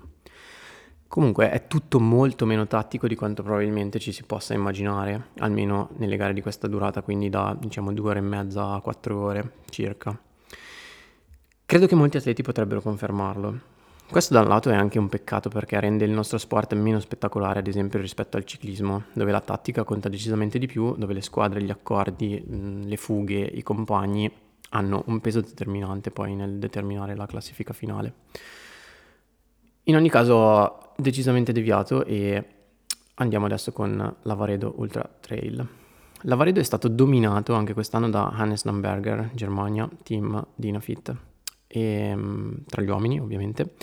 Comunque è tutto molto meno tattico di quanto probabilmente ci si possa immaginare, almeno nelle gare di questa durata, quindi da diciamo due ore e mezza a quattro ore circa. Credo che molti atleti potrebbero confermarlo. Questo da un lato è anche un peccato perché rende il nostro sport meno spettacolare, ad esempio rispetto al ciclismo, dove la tattica conta decisamente di più, dove le squadre, gli accordi, le fughe, i compagni hanno un peso determinante poi nel determinare la classifica finale. In ogni caso decisamente deviato e andiamo adesso con Lavaredo Ultra Trail. Lavaredo è stato dominato anche quest'anno da Hannes Namberger, Germania, team Dinafit, e, ehm, tra gli uomini ovviamente,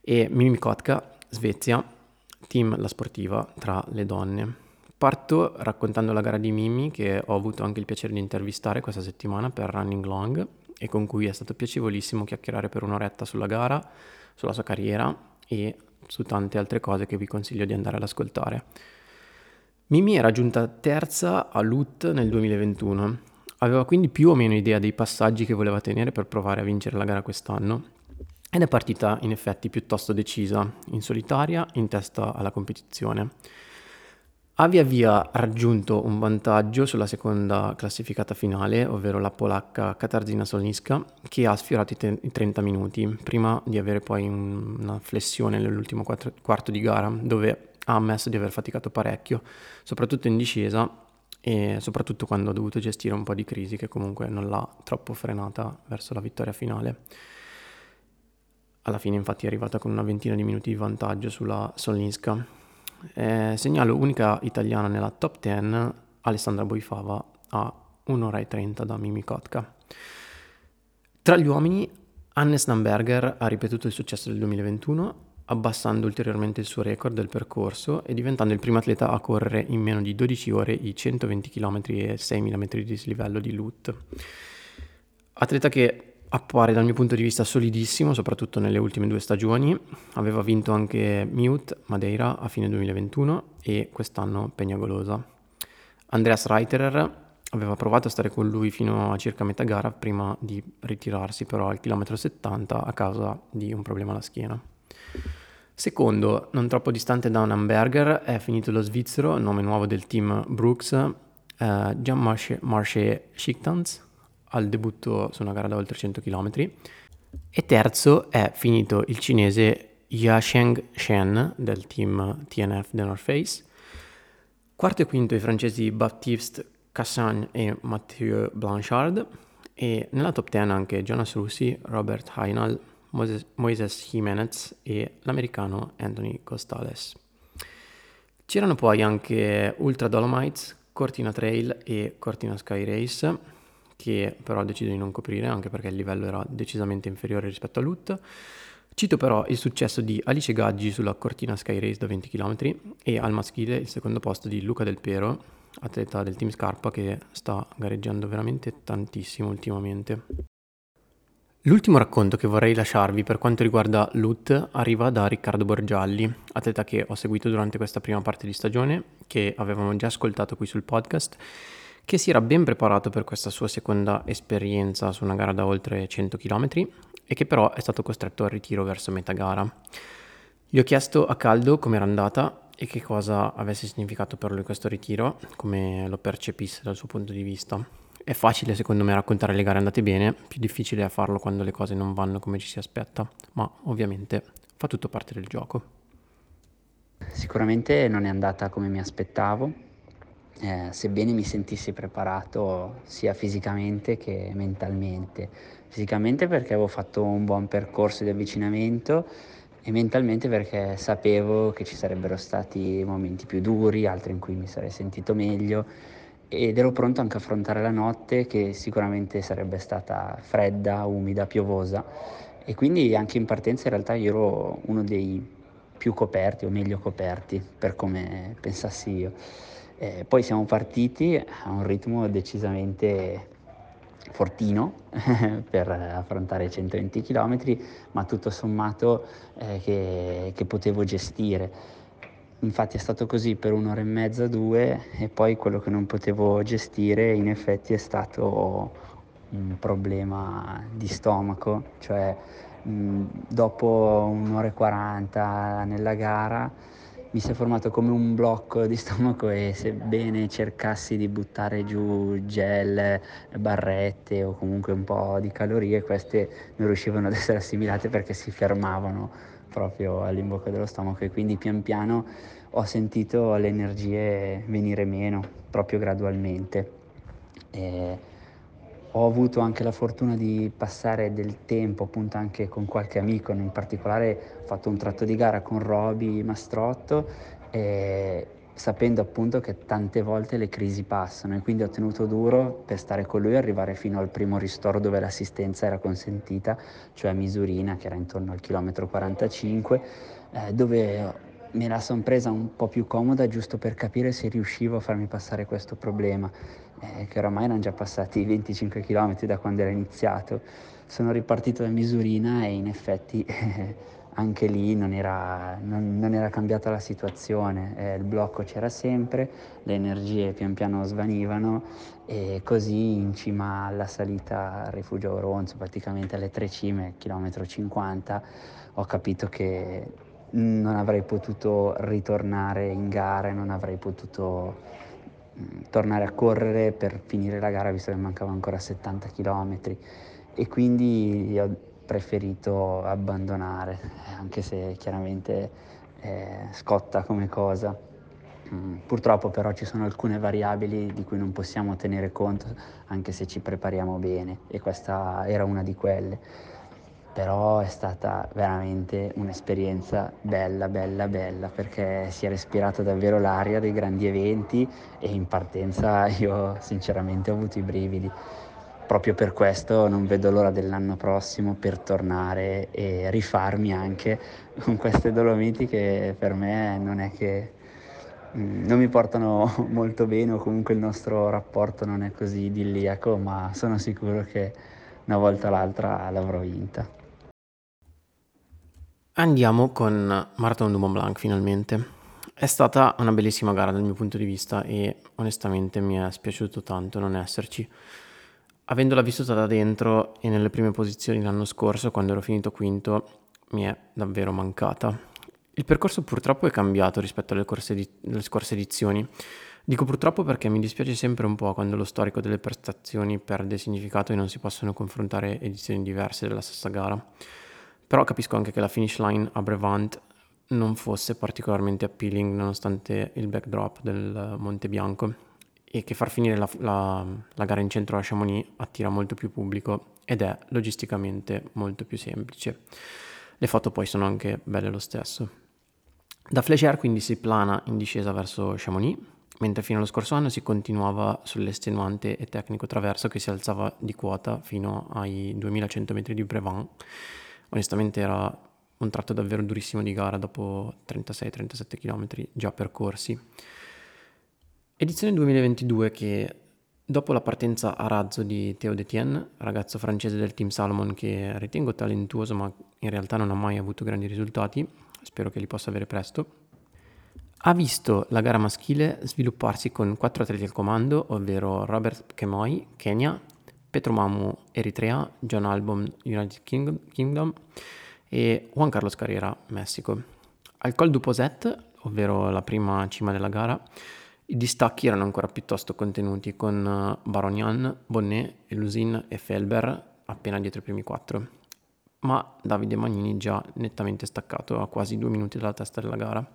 e Mimi Kotka, Svezia, team La Sportiva, tra le donne. Parto raccontando la gara di Mimi che ho avuto anche il piacere di intervistare questa settimana per Running Long e con cui è stato piacevolissimo chiacchierare per un'oretta sulla gara, sulla sua carriera e su tante altre cose che vi consiglio di andare ad ascoltare. Mimi era giunta terza a LUT nel 2021, aveva quindi più o meno idea dei passaggi che voleva tenere per provare a vincere la gara quest'anno ed è partita in effetti piuttosto decisa, in solitaria, in testa alla competizione. Ha via via raggiunto un vantaggio sulla seconda classificata finale, ovvero la polacca Katarzyna Solniska, che ha sfiorato i, te- i 30 minuti, prima di avere poi un- una flessione nell'ultimo quattro- quarto di gara, dove ha ammesso di aver faticato parecchio, soprattutto in discesa e soprattutto quando ha dovuto gestire un po' di crisi che comunque non l'ha troppo frenata verso la vittoria finale. Alla fine infatti è arrivata con una ventina di minuti di vantaggio sulla Solinska eh, segnalo unica italiana nella top 10, Alessandra Boifava a 1 ora e 30 da Mimi Kotka. Tra gli uomini, Hannes Namberger ha ripetuto il successo del 2021, abbassando ulteriormente il suo record del percorso e diventando il primo atleta a correre in meno di 12 ore i 120 km e 6.000 metri di dislivello di LUT. Atleta che appare dal mio punto di vista solidissimo, soprattutto nelle ultime due stagioni. Aveva vinto anche Mute Madeira a fine 2021 e quest'anno Peñagolosa. Andreas Reiterer aveva provato a stare con lui fino a circa metà gara prima di ritirarsi però al chilometro 70 a causa di un problema alla schiena. Secondo, non troppo distante da un hamburger, è finito lo svizzero, nome nuovo del team Brooks, eh, Jean-Marché Schichtans, al debutto su una gara da oltre 100 km. E terzo è finito il cinese Yasheng Shen del team TNF The North Face. Quarto e quinto i francesi Baptiste Cassan e Mathieu Blanchard. E nella top 10 anche Jonas Russi, Robert Heinal, Moises, Jimenez e l'americano Anthony Costales. C'erano poi anche Ultra Dolomites, Cortina Trail e Cortina Sky Race che però ho deciso di non coprire anche perché il livello era decisamente inferiore rispetto a LUT. Cito però il successo di Alice Gaggi sulla Cortina Sky Race da 20 km e al maschile il secondo posto di Luca Del Pero, atleta del team Scarpa che sta gareggiando veramente tantissimo ultimamente. L'ultimo racconto che vorrei lasciarvi per quanto riguarda LUT arriva da Riccardo Borgialli, atleta che ho seguito durante questa prima parte di stagione, che avevamo già ascoltato qui sul podcast che si era ben preparato per questa sua seconda esperienza su una gara da oltre 100 km e che però è stato costretto al ritiro verso metà gara. Gli ho chiesto a caldo come era andata e che cosa avesse significato per lui questo ritiro, come lo percepisse dal suo punto di vista. È facile secondo me raccontare le gare andate bene, più difficile è farlo quando le cose non vanno come ci si aspetta, ma ovviamente fa tutto parte del gioco. Sicuramente non è andata come mi aspettavo, eh, sebbene mi sentissi preparato sia fisicamente che mentalmente. Fisicamente perché avevo fatto un buon percorso di avvicinamento e mentalmente perché sapevo che ci sarebbero stati momenti più duri, altri in cui mi sarei sentito meglio ed ero pronto anche a affrontare la notte che sicuramente sarebbe stata fredda, umida, piovosa e quindi anche in partenza in realtà io ero uno dei più coperti o meglio coperti per come pensassi io. Eh, poi siamo partiti a un ritmo decisamente fortino <laughs> per affrontare 120 km, ma tutto sommato eh, che, che, potevo gestire. Infatti è stato così per un'ora e mezza, due, e poi quello che non potevo gestire in effetti è stato un problema di stomaco, cioè mh, dopo un'ora e 40 nella gara mi si è formato come un blocco di stomaco e sebbene cercassi di buttare giù gel, barrette o comunque un po' di calorie, queste non riuscivano ad essere assimilate perché si fermavano proprio all'imbocca dello stomaco e quindi pian piano ho sentito le energie venire meno proprio gradualmente. E ho avuto anche la fortuna di passare del tempo appunto anche con qualche amico, in particolare ho fatto un tratto di gara con Roby Mastrotto e sapendo appunto che tante volte le crisi passano e quindi ho tenuto duro per stare con lui e arrivare fino al primo ristoro dove l'assistenza era consentita, cioè a Misurina che era intorno al chilometro 45, eh, dove me la sono presa un po' più comoda giusto per capire se riuscivo a farmi passare questo problema, eh, che oramai erano già passati 25 km da quando era iniziato. Sono ripartito da Misurina e in effetti <laughs> anche lì non era, non, non era cambiata la situazione, eh, il blocco c'era sempre, le energie pian piano svanivano e così in cima alla salita al rifugio Oronzo, praticamente alle tre cime, chilometro 50, ho capito che non avrei potuto ritornare in gara, non avrei potuto mh, tornare a correre per finire la gara visto che mancava ancora 70 km e quindi ho preferito abbandonare, anche se chiaramente eh, scotta come cosa. Mm, purtroppo però ci sono alcune variabili di cui non possiamo tenere conto anche se ci prepariamo bene e questa era una di quelle. Però è stata veramente un'esperienza bella, bella, bella perché si è respirato davvero l'aria dei grandi eventi e in partenza io sinceramente ho avuto i brividi proprio per questo non vedo l'ora dell'anno prossimo per tornare e rifarmi anche con queste Dolomiti che per me non è che mm, non mi portano <laughs> molto bene o comunque il nostro rapporto non è così idilliaco, ma sono sicuro che una volta o l'altra l'avrò vinta. Andiamo con Marathon du Mont Blanc finalmente. È stata una bellissima gara dal mio punto di vista e onestamente mi è spiaciuto tanto non esserci. Avendola vissuta da dentro e nelle prime posizioni l'anno scorso, quando ero finito quinto, mi è davvero mancata. Il percorso purtroppo è cambiato rispetto alle, di- alle scorse edizioni. Dico purtroppo perché mi dispiace sempre un po' quando lo storico delle prestazioni perde significato e non si possono confrontare edizioni diverse della stessa gara. Però capisco anche che la finish line a Brevant non fosse particolarmente appealing nonostante il backdrop del Monte Bianco e che far finire la, la, la gara in centro a Chamonix attira molto più pubblico ed è logisticamente molto più semplice. Le foto poi sono anche belle lo stesso. Da Flégère quindi si plana in discesa verso Chamonix, mentre fino allo scorso anno si continuava sull'estenuante e tecnico traverso che si alzava di quota fino ai 2100 metri di Brevant. Onestamente era un tratto davvero durissimo di gara dopo 36-37 km già percorsi. Edizione 2022 che dopo la partenza a razzo di Theo Detienne, ragazzo francese del team Salomon che ritengo talentuoso ma in realtà non ha mai avuto grandi risultati, spero che li possa avere presto, ha visto la gara maschile svilupparsi con quattro atleti al comando, ovvero Robert Kemoi, Kenya, Petro Mamu, Eritrea, John Albon, United Kingdom e Juan Carlos Carrera, Messico. Al Col du Poset, ovvero la prima cima della gara, i distacchi erano ancora piuttosto contenuti con eh, Baronian, Bonnet, Elusin e Felber appena dietro i primi quattro, ma Davide Magnini già nettamente staccato a quasi due minuti dalla testa della gara.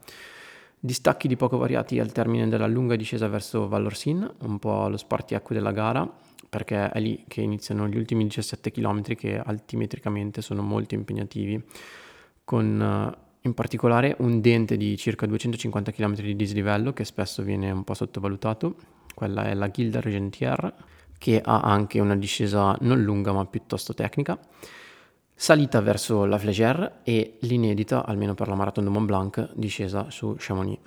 Distacchi di poco variati al termine della lunga discesa verso Vallorsin, un po' lo spartiacque della gara, perché è lì che iniziano gli ultimi 17 km che altimetricamente sono molto impegnativi, con eh, in particolare un dente di circa 250 km di dislivello che spesso viene un po' sottovalutato, quella è la Gilda Regentière, che ha anche una discesa non lunga ma piuttosto tecnica, salita verso la Flégère e l'inedita, almeno per la Marathon de Mont Blanc, discesa su Chamonix.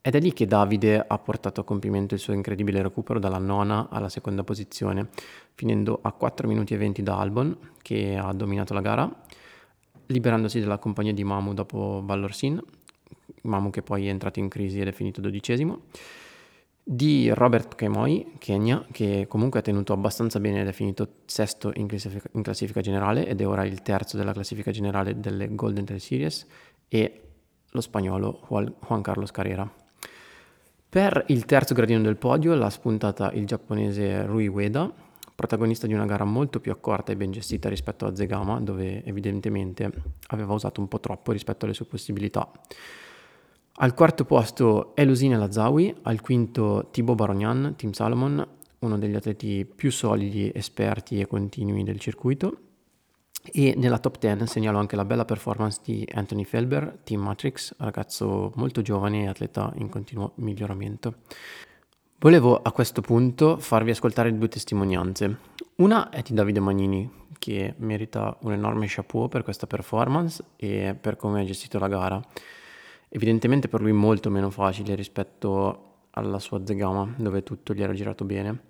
Ed è lì che Davide ha portato a compimento il suo incredibile recupero dalla nona alla seconda posizione, finendo a 4 minuti e 20 da Albon, che ha dominato la gara, liberandosi dalla compagnia di Mamu dopo Vallorsin, Mamu che poi è entrato in crisi ed è finito dodicesimo, di Robert Kemoi, Kenya, che comunque ha tenuto abbastanza bene ed è finito sesto in classifica, in classifica generale ed è ora il terzo della classifica generale delle Golden Trail Series, e lo spagnolo Juan Carlos Carrera. Per il terzo gradino del podio l'ha spuntata il giapponese Rui Ueda, protagonista di una gara molto più accorta e ben gestita rispetto a Zegama, dove evidentemente aveva usato un po' troppo rispetto alle sue possibilità. Al quarto posto Elusine Lazawi, al quinto Thibaut Barognan, Team Salomon, uno degli atleti più solidi, esperti e continui del circuito. E nella top 10 segnalo anche la bella performance di Anthony Felber, Team Matrix, ragazzo molto giovane e atleta in continuo miglioramento. Volevo a questo punto farvi ascoltare due testimonianze. Una è di Davide Magnini, che merita un enorme chapeau per questa performance e per come ha gestito la gara. evidentemente per lui molto meno facile rispetto alla sua Zegama, dove tutto gli era girato bene.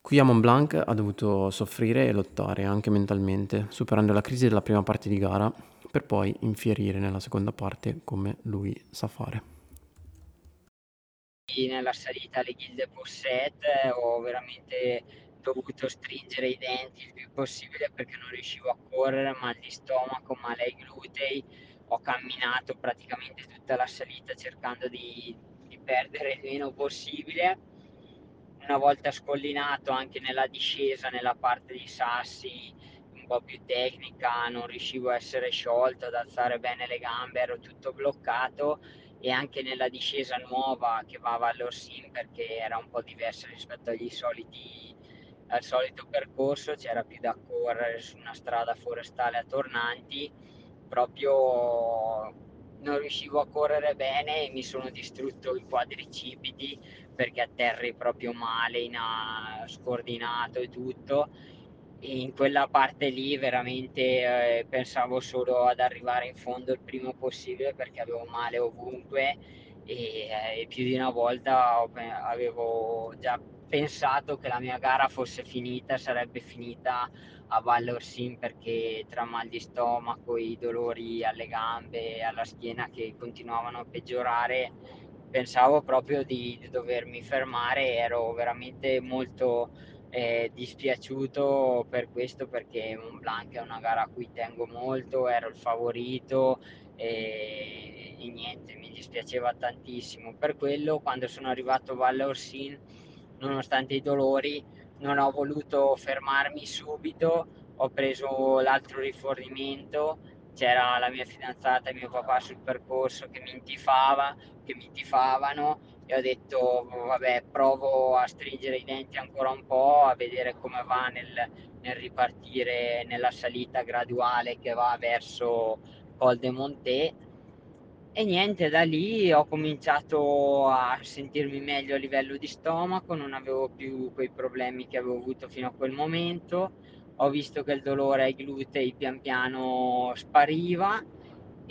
Qui a Mont Blanc ha dovuto soffrire e lottare anche mentalmente, superando la crisi della prima parte di gara per poi infierire nella seconda parte come lui sa fare. Nella salita alle Gilde Posset ho veramente dovuto stringere i denti il più possibile perché non riuscivo a correre, mal di stomaco, male ai glutei. Ho camminato praticamente tutta la salita cercando di, di perdere il meno possibile. Una volta scollinato anche nella discesa, nella parte di sassi, un po' più tecnica, non riuscivo a essere sciolto, ad alzare bene le gambe, ero tutto bloccato e anche nella discesa nuova che va a Vallorsin perché era un po' diversa rispetto soliti, al solito percorso, c'era più da correre su una strada forestale a tornanti, proprio non riuscivo a correre bene e mi sono distrutto i quadricipiti perché atterri proprio male, in a, scordinato e tutto in quella parte lì veramente eh, pensavo solo ad arrivare in fondo il prima possibile perché avevo male ovunque e, eh, più di una volta avevo già pensato che la mia gara fosse finita, sarebbe finita a Valle Orsin perché tra mal di stomaco, i dolori alle gambe e alla schiena che continuavano a peggiorare, pensavo proprio di, di dovermi fermare, ero veramente molto eh, dispiaciuto per questo perché Mont Blanc è una gara a cui tengo molto, ero il favorito e, e niente, mi dispiaceva tantissimo. Per quello quando sono arrivato a Valle Orsin, nonostante i dolori, non ho voluto fermarmi subito, ho preso l'altro rifornimento, c'era la mia fidanzata e mio papà sul percorso che mi intifava, che mi tifavano e ho detto vabbè provo a stringere i denti ancora un po' a vedere come va nel, nel ripartire nella salita graduale che va verso Col de Monté e niente da lì ho cominciato a sentirmi meglio a livello di stomaco non avevo più quei problemi che avevo avuto fino a quel momento. Ho visto che il dolore ai glutei pian piano spariva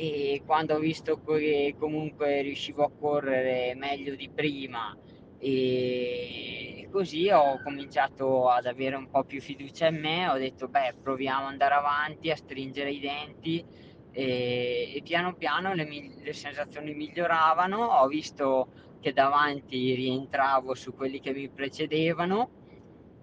e quando ho visto che comunque riuscivo a correre meglio di prima e così ho cominciato ad avere un po' più fiducia in me, ho detto beh proviamo ad andare avanti, a stringere i denti. E, e piano piano le, le sensazioni miglioravano, ho visto che davanti rientravo su quelli che mi precedevano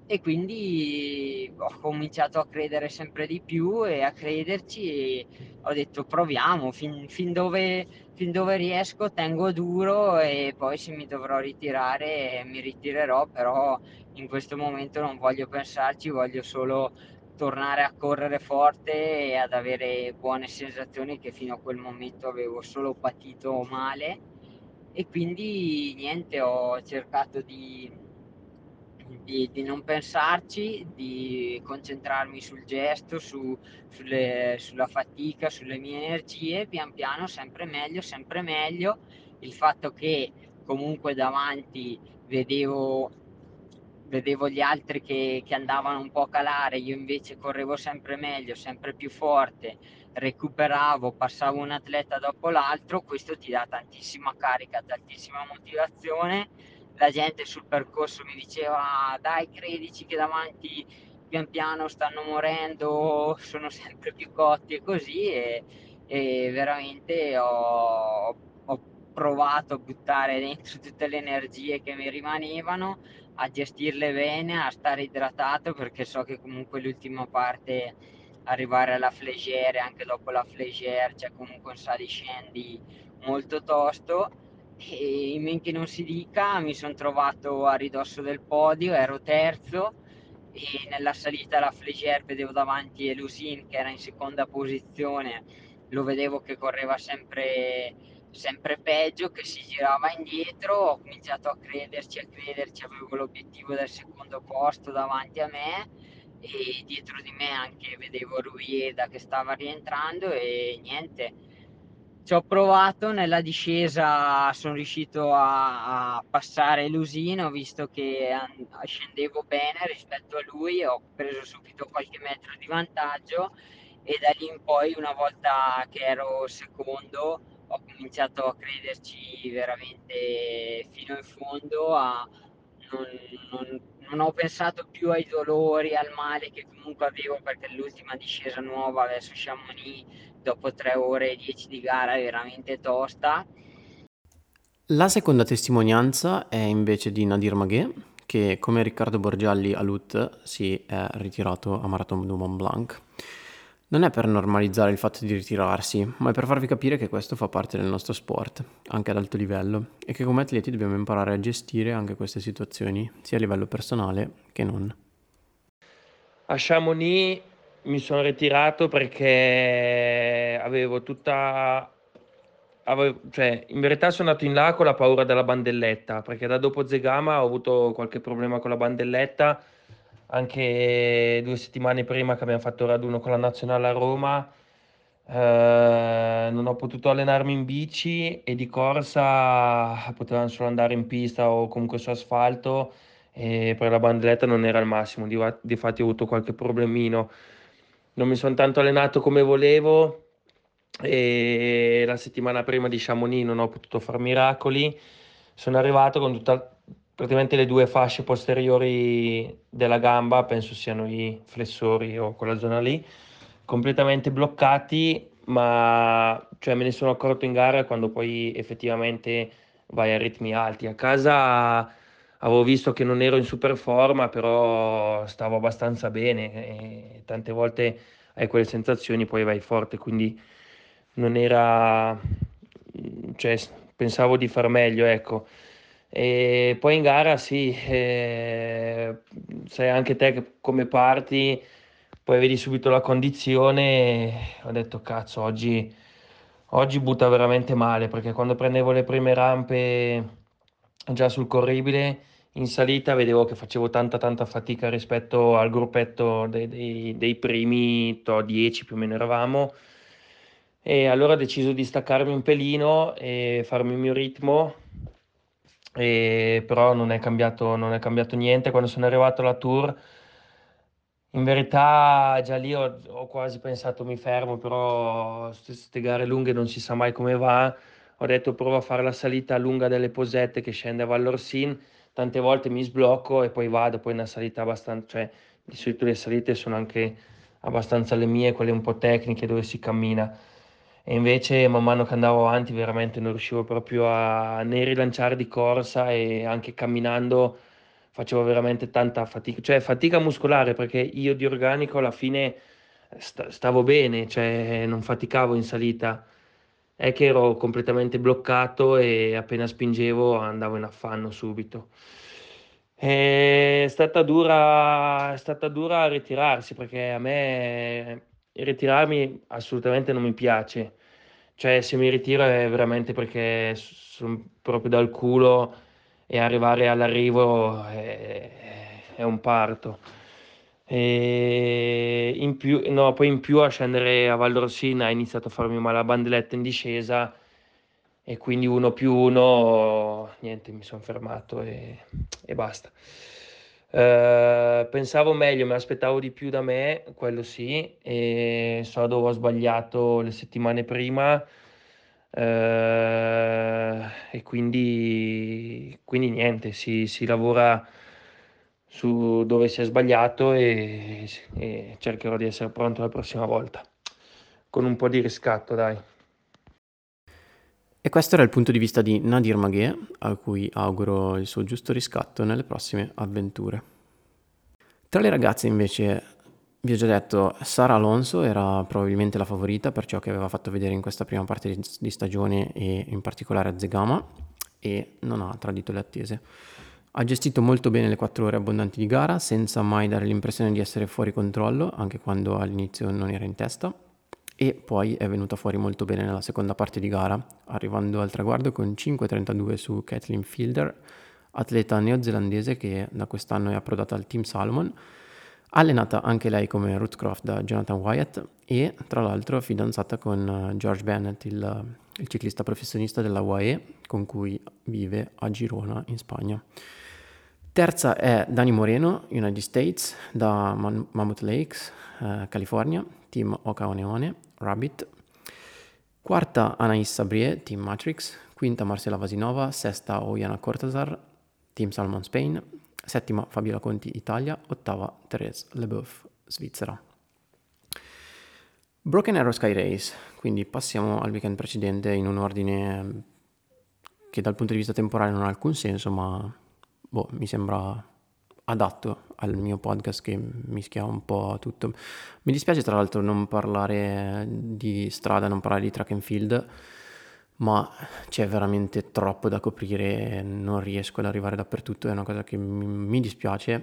e quindi ho cominciato a credere sempre di più e a crederci e ho detto proviamo fin, fin, dove, fin dove riesco tengo duro e poi se mi dovrò ritirare mi ritirerò però in questo momento non voglio pensarci voglio solo tornare a correre forte e ad avere buone sensazioni che fino a quel momento avevo solo patito male. E quindi niente ho cercato di di, di, non pensarci, di concentrarmi sul gesto, su, sulle, sulla fatica, sulle mie energie, pian piano sempre meglio, sempre meglio. Il fatto che comunque davanti vedevo, vedevo gli altri che, che andavano un po' a calare, io invece correvo sempre meglio, sempre più forte, recuperavo, passavo un atleta dopo l'altro, questo ti dà tantissima carica, tantissima motivazione la gente sul percorso mi diceva dai credici che davanti pian piano stanno morendo, sono sempre più cotti e così e, e veramente ho, ho, provato a buttare dentro tutte le energie che mi rimanevano, a gestirle bene, a stare idratato perché so che comunque l'ultima parte arrivare alla flégère, anche dopo la flégère c'è comunque un saliscendi molto tosto e in men che non si dica mi sono trovato a ridosso del podio, ero terzo e nella salita alla Flégère vedevo davanti Elusin che era in seconda posizione, lo vedevo che correva sempre, sempre peggio, che si girava indietro, ho cominciato a crederci, a crederci, avevo l'obiettivo del secondo posto davanti a me e dietro di me anche vedevo Ruieda che stava rientrando e niente ci ho provato nella discesa, sono riuscito a, a passare l'usino, visto che scendevo bene rispetto a lui, ho preso subito qualche metro di vantaggio e da lì in poi una volta che ero secondo ho cominciato a crederci veramente fino in fondo, a non, non, non ho pensato più ai dolori, al male che comunque avevo perché l'ultima discesa nuova verso Chamonix dopo 3 ore e 10 di gara è veramente tosta. La seconda testimonianza è invece di Nadir Maghe, che come Riccardo Borgialli a Lut si è ritirato a Marathon du Mont Blanc. Non è per normalizzare il fatto di ritirarsi, ma è per farvi capire che questo fa parte del nostro sport, anche ad alto livello, e che come atleti dobbiamo imparare a gestire anche queste situazioni, sia a livello personale che non. A Chamonix mi sono ritirato perché avevo tutta... Avevo, cioè, in verità sono andato in là con la paura della bandelletta, perché da dopo Zegama ho avuto qualche problema con la bandelletta anche due settimane prima che abbiamo fatto raduno con la nazionale a Roma, eh, non ho potuto allenarmi in bici e di corsa potevamo solo andare in pista o comunque su asfalto e per la bandelletta non era il massimo, di, difatti ho avuto qualche problemino. Non mi sono tanto allenato come volevo e la settimana prima di Chamonix non ho potuto fare miracoli. Sono arrivato con tutta praticamente le due fasce posteriori della gamba, penso siano i flessori o quella zona lì, completamente bloccati, ma cioè, me ne sono accorto in gara quando poi effettivamente vai a ritmi alti. A casa avevo visto che non ero in super forma, però stavo abbastanza bene e tante volte hai quelle sensazioni, poi vai forte, quindi non era... cioè pensavo di far meglio, ecco. E poi in gara sì, eh, sai anche te come parti, poi vedi subito la condizione, ho detto cazzo, oggi, oggi butta veramente male, perché quando prendevo le prime rampe già sul corribile, in salita vedevo che facevo tanta tanta fatica rispetto al gruppetto dei, dei, dei primi to, 10 più o meno eravamo e allora ho deciso di staccarmi un pelino e farmi il mio ritmo e però non è cambiato, non è cambiato niente. Quando sono arrivato alla tour, in verità già lì ho, ho quasi pensato mi fermo, però queste gare lunghe non si sa mai come va. Ho detto provo a fare la salita lunga delle posette che scende a Vallorsin, tante volte mi sblocco e poi vado, poi una salita abbastanza, cioè di solito le salite sono anche abbastanza le mie, quelle un po' tecniche dove si cammina. E invece man mano che andavo avanti veramente non riuscivo proprio a né rilanciare di corsa e anche camminando facevo veramente tanta fatica, cioè fatica muscolare perché io di organico alla fine st- stavo bene, cioè non faticavo in salita, è che ero completamente bloccato e appena spingevo andavo in affanno subito. È stata dura, è stata dura ritirarsi perché a me ritirarmi assolutamente non mi piace. Cioè, se mi ritiro è veramente perché sono proprio dal culo e arrivare all'arrivo è, è un parto. E in più, no, poi in più a scendere a Valdrossina ha iniziato a farmi male la bandeletta in discesa e quindi uno più uno, niente, mi sono fermato e, e basta. Uh, pensavo meglio, mi aspettavo di più da me, quello sì, e so dove ho sbagliato le settimane prima uh, e quindi, quindi niente, si, si, lavora su dove si è sbagliato e, e cercherò di essere pronto la prossima volta, con un po' di riscatto, dai. E questo era il punto di vista di Nadir Maghe, a cui auguro il suo giusto riscatto nelle prossime avventure. Tra le ragazze invece, vi ho già detto, Sara Alonso era probabilmente la favorita per ciò che aveva fatto vedere in questa prima parte di stagione e in particolare a Zegama e non ha tradito le attese. Ha gestito molto bene le quattro ore abbondanti di gara senza mai dare l'impressione di essere fuori controllo, anche quando all'inizio non era in testa e poi è venuta fuori molto bene nella seconda parte di gara, arrivando al traguardo con 5.32 su Kathleen Fielder, atleta neozelandese che da quest'anno è approdata al Team Salomon, allenata anche lei come Ruth Croft da Jonathan Wyatt e tra l'altro fidanzata con eh, George Bennett, il, il ciclista professionista della UAE con cui vive a Girona in Spagna. Terza è Dani Moreno, United States, da Mammoth Lakes, eh, California, team Ocaoneone, Rabbit. Quarta Anaïs Sabrier, Team Matrix. Quinta Marcela Vasinova. Sesta Oyana Cortazar, Team Salmon Spain. Settima Fabiola Conti, Italia. Ottava Therese Leboeuf, Svizzera. Broken Arrow Sky Race, quindi passiamo al weekend precedente in un ordine che dal punto di vista temporale non ha alcun senso, ma boh, mi sembra adatto al mio podcast che mischia un po' tutto. Mi dispiace tra l'altro non parlare di strada, non parlare di track and field, ma c'è veramente troppo da coprire, non riesco ad arrivare dappertutto, è una cosa che mi dispiace,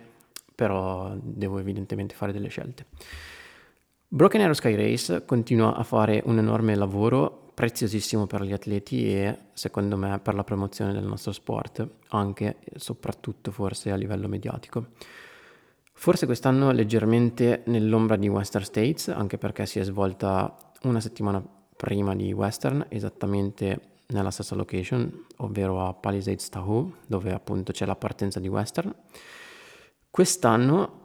però devo evidentemente fare delle scelte. Broken Arrow Sky Race continua a fare un enorme lavoro preziosissimo per gli atleti e secondo me per la promozione del nostro sport, anche e soprattutto forse a livello mediatico. Forse quest'anno leggermente nell'ombra di Western States, anche perché si è svolta una settimana prima di Western, esattamente nella stessa location, ovvero a Palisades Tahoe, dove appunto c'è la partenza di Western. Quest'anno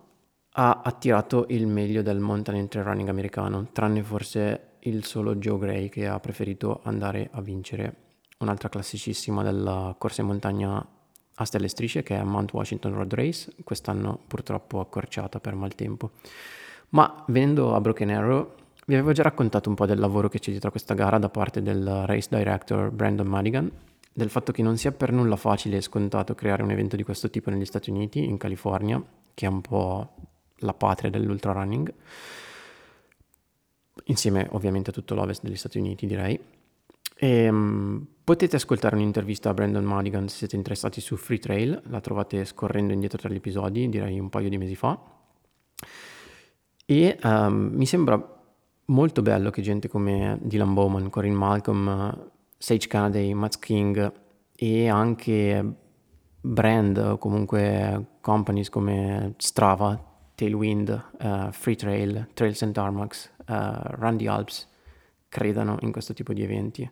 ha attirato il meglio del mountain trail running americano, tranne forse il solo Joe Gray che ha preferito andare a vincere un'altra classicissima della corsa in montagna a stelle strisce che è Mount Washington Road Race, quest'anno purtroppo accorciata per maltempo. Ma venendo a Broken Arrow, vi avevo già raccontato un po' del lavoro che c'è dietro a questa gara da parte del race director Brandon Madigan, del fatto che non sia per nulla facile e scontato creare un evento di questo tipo negli Stati Uniti, in California, che è un po' la patria dell'ultra running, insieme ovviamente a tutto l'ovest degli Stati Uniti direi. E, um, potete ascoltare un'intervista a Brandon Madigan se siete interessati su Free Trail, la trovate scorrendo indietro tra gli episodi, direi un paio di mesi fa. E um, mi sembra molto bello che gente come Dylan Bowman, Corinne Malcolm, Sage Kennedy, Matt King e anche brand o comunque companies come Strava, Tailwind, uh, Free Trail, Trails and Tarmacs, uh, Run the Alps credano in questo tipo di eventi.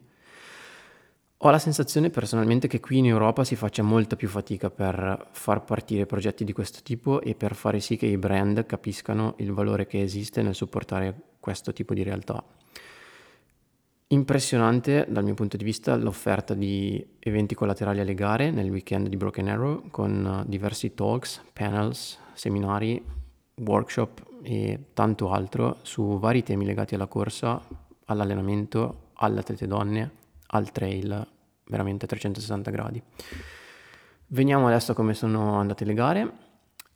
Ho la sensazione personalmente che qui in Europa si faccia molta più fatica per far partire progetti di questo tipo e per fare sì che i brand capiscano il valore che esiste nel supportare questo tipo di realtà. Impressionante dal mio punto di vista l'offerta di eventi collaterali alle gare nel weekend di Broken Arrow con diversi talks, panels, seminari workshop e tanto altro su vari temi legati alla corsa, all'allenamento, alle atlete donne, al trail, veramente a 360 gradi. Veniamo adesso a come sono andate le gare,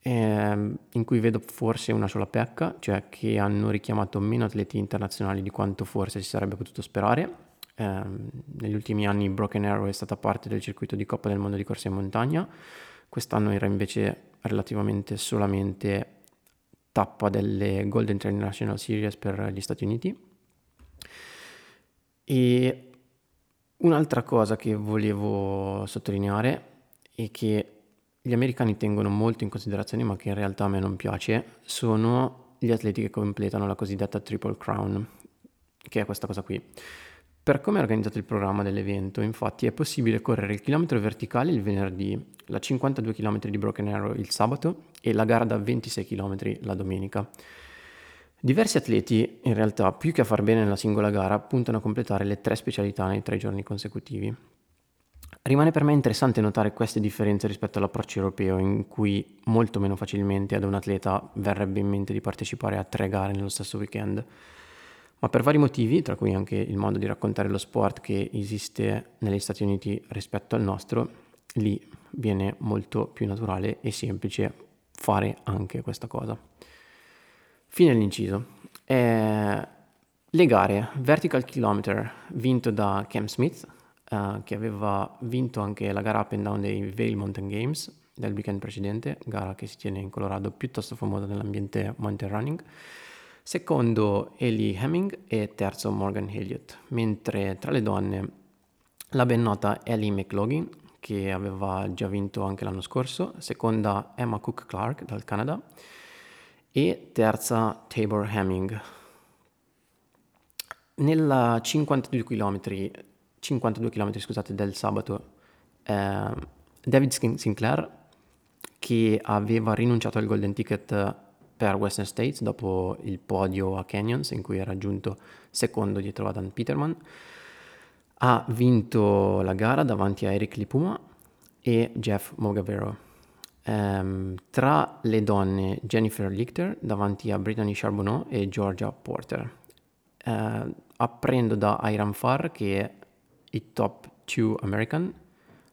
ehm, in cui vedo forse una sola pecca, cioè che hanno richiamato meno atleti internazionali di quanto forse si sarebbe potuto sperare. Eh, negli ultimi anni Broken Arrow è stata parte del circuito di Coppa del Mondo di corsa in montagna, quest'anno era invece relativamente solamente tappa delle Golden Trail National Series per gli Stati Uniti. E un'altra cosa che volevo sottolineare è che gli americani tengono molto in considerazione, ma che in realtà a me non piace, sono gli atleti che completano la cosiddetta Triple Crown, che è questa cosa qui. Per come è organizzato il programma dell'evento, infatti, è possibile correre il chilometro verticale il venerdì, la 52 km di Broken Arrow il sabato e la gara da 26 km la domenica. Diversi atleti, in realtà, più che a far bene nella singola gara, puntano a completare le tre specialità nei tre giorni consecutivi. Rimane per me interessante notare queste differenze rispetto all'approccio europeo, in cui molto meno facilmente ad un atleta verrebbe in mente di partecipare a tre gare nello stesso weekend ma per vari motivi, tra cui anche il modo di raccontare lo sport che esiste negli Stati Uniti rispetto al nostro, lì viene molto più naturale e semplice fare anche questa cosa. Fine dell'inciso. Eh, le gare Vertical Kilometer vinto da Cam Smith, eh, che aveva vinto anche la gara up and down dei Vail Mountain Games del weekend precedente, gara che si tiene in Colorado piuttosto famosa nell'ambiente mountain running secondo Ellie Hemming e terzo Morgan Elliott, mentre tra le donne la ben nota Ellie McLaughlin, che aveva già vinto anche l'anno scorso, seconda Emma Cook Clark dal Canada. E terza Tabor Hemming. Nella 52 km, 52 km scusate, del sabato, eh, David Sinclair, che aveva rinunciato al Golden Ticket per Western States dopo il podio a Canyons in cui ha raggiunto secondo dietro a Dan Peterman. Ha vinto la gara davanti a Eric Lipuma e Jeff Mogavero. Um, tra le donne Jennifer Lichter davanti a Brittany Charbonneau e Georgia Porter. Uh, apprendo da Iran Farr che i top 2 American,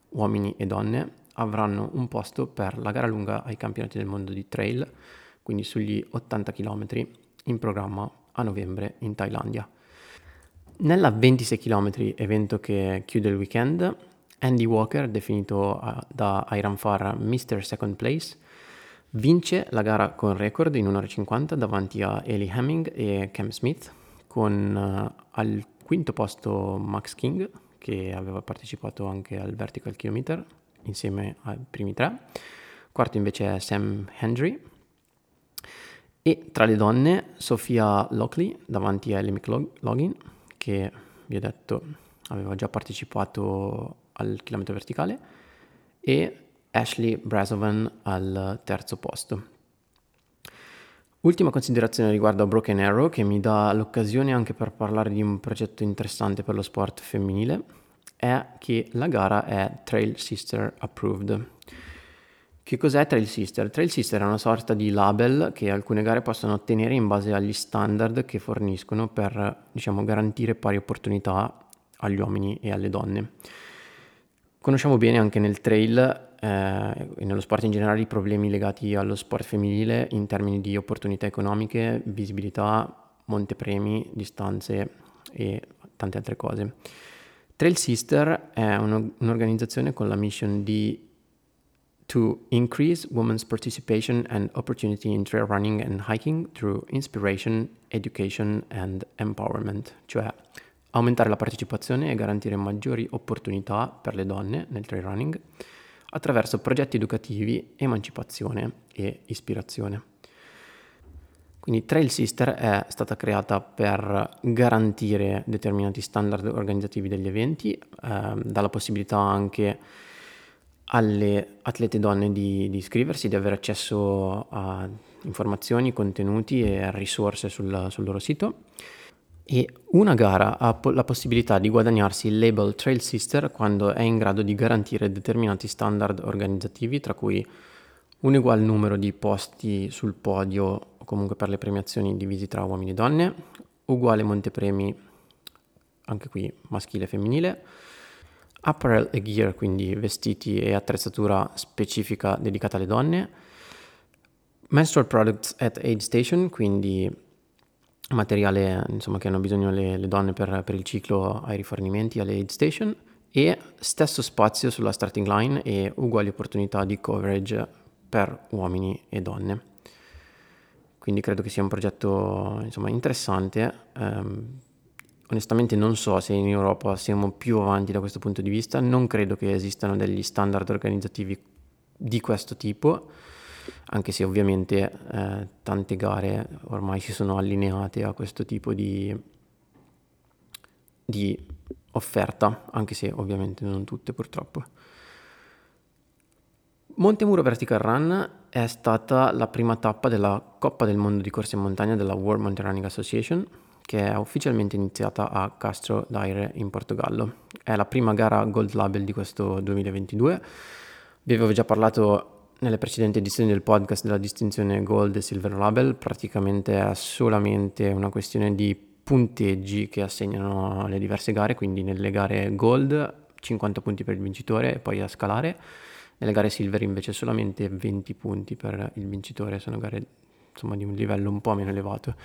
uomini e donne, avranno un posto per la gara lunga ai campionati del mondo di trail, quindi sugli 80 km in programma a novembre in Thailandia. Nella 26 km, evento che chiude il weekend, Andy Walker, definito uh, da Iron Farr Mr. Second Place, vince la gara con record in 1.50 davanti a Ellie Hemming e Cam Smith, con uh, al quinto posto Max King, che aveva partecipato anche al Vertical Kilometer insieme ai primi tre. Quarto invece è Sam Hendry. E tra le donne Sofia Lockley davanti a Ellie McLaughlin, che vi ho detto aveva già partecipato al chilometro verticale, e Ashley Brazovan al terzo posto. Ultima considerazione riguardo a Broken Arrow che mi dà l'occasione anche per parlare di un progetto interessante per lo sport femminile è che la gara è Trail Sister Approved. Che cos'è Trail Sister? Trail Sister è una sorta di label che alcune gare possono ottenere in base agli standard che forniscono per diciamo, garantire pari opportunità agli uomini e alle donne. Conosciamo bene anche nel trail eh, nello sport in generale i problemi legati allo sport femminile in termini di opportunità economiche, visibilità, montepremi, distanze e tante altre cose. Trail Sister è un, un'organizzazione con la mission di to increase women's participation and opportunity in trail running and hiking through inspiration, education and empowerment, cioè aumentare la partecipazione e garantire maggiori opportunità per le donne nel trail running attraverso progetti educativi, emancipazione e ispirazione. Quindi Trail Sister è stata creata per garantire determinati standard organizzativi degli eventi, eh, dà possibilità anche alle atlete donne di, di, iscriversi, di avere accesso a informazioni, contenuti e risorse sul, sul loro sito. E una gara ha po- la possibilità di guadagnarsi il label Trail Sister quando è in grado di garantire determinati standard organizzativi, tra cui un uguale numero di posti sul podio o comunque per le premiazioni divisi tra uomini e donne, uguale montepremi, anche qui maschile e femminile, apparel e gear, quindi vestiti e attrezzatura specifica dedicata alle donne, menstrual products at aid station, quindi materiale insomma, che hanno bisogno le, le donne per, per, il ciclo ai rifornimenti alle aid station e stesso spazio sulla starting line e uguali opportunità di coverage per uomini e donne. Quindi credo che sia un progetto insomma, interessante. Um, onestamente non so se in Europa siamo più avanti da questo punto di vista, non credo che esistano degli standard organizzativi di questo tipo anche se ovviamente eh, tante gare ormai si sono allineate a questo tipo di, di offerta, anche se ovviamente non tutte purtroppo. Montemuro Vertical Run è stata la prima tappa della Coppa del Mondo di corsa in montagna della World Mountain Running Association, che è ufficialmente iniziata a Castro d'Aire in Portogallo. È la prima gara Gold Label di questo 2022. Vi avevo già parlato nelle precedenti edizioni del podcast della distinzione Gold e Silver Label praticamente è solamente una questione di punteggi che assegnano le diverse gare, quindi nelle gare Gold 50 punti per il vincitore e poi a scalare, nelle gare Silver invece solamente 20 punti per il vincitore, sono gare insomma di un livello un po' meno elevato.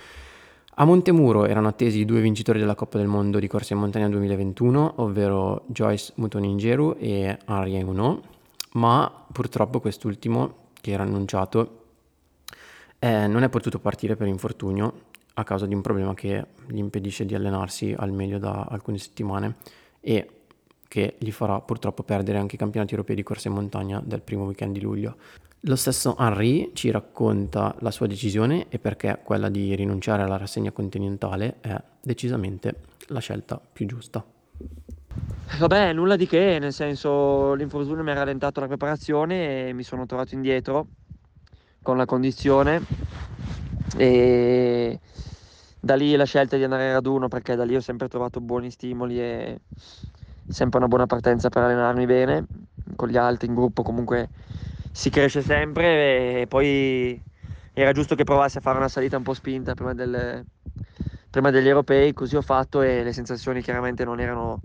A Montemuro erano attesi i due vincitori della Coppa del Mondo di corsa in montagna 2021, ovvero Joyce Mutoningeru e Henri Huneau, ma purtroppo quest'ultimo, che era annunciato, eh, non è potuto partire per infortunio a causa di un problema che gli impedisce di allenarsi al meglio da alcune settimane e che gli farà purtroppo perdere anche i campionati europei di corsa in montagna del primo weekend di luglio. Lo stesso Henry ci racconta la sua decisione e perché quella di rinunciare alla rassegna continentale è decisamente la scelta più giusta. Vabbè, nulla di che, nel senso l'infortunio mi ha rallentato la preparazione e mi sono trovato indietro con la condizione e da lì la scelta di andare a raduno perché da lì ho sempre trovato buoni stimoli e sempre una buona partenza per allenarmi bene con gli altri in gruppo comunque si cresce sempre e poi era giusto che provassi a fare una salita un po' spinta prima, del, prima degli europei così ho fatto e le sensazioni chiaramente non erano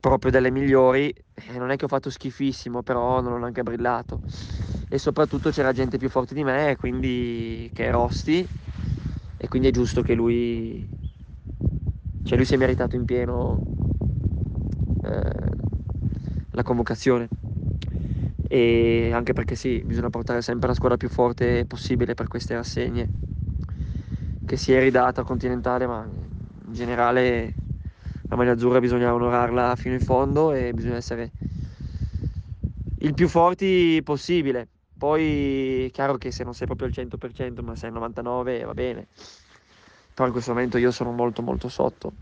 proprio delle migliori. E non è che ho fatto schifissimo però non ho neanche brillato. E soprattutto c'era gente più forte di me quindi che è Rosti e quindi è giusto che lui, cioè lui si è meritato in pieno eh, la convocazione e anche perché sì, bisogna portare sempre la squadra più forte possibile per queste rassegne che si è ridata Continentale ma in generale la maglia azzurra bisogna onorarla fino in fondo e bisogna essere il più forti possibile poi è chiaro che se non sei proprio al 100%, ma sei al 99% va bene. Però in questo momento io sono molto molto sotto.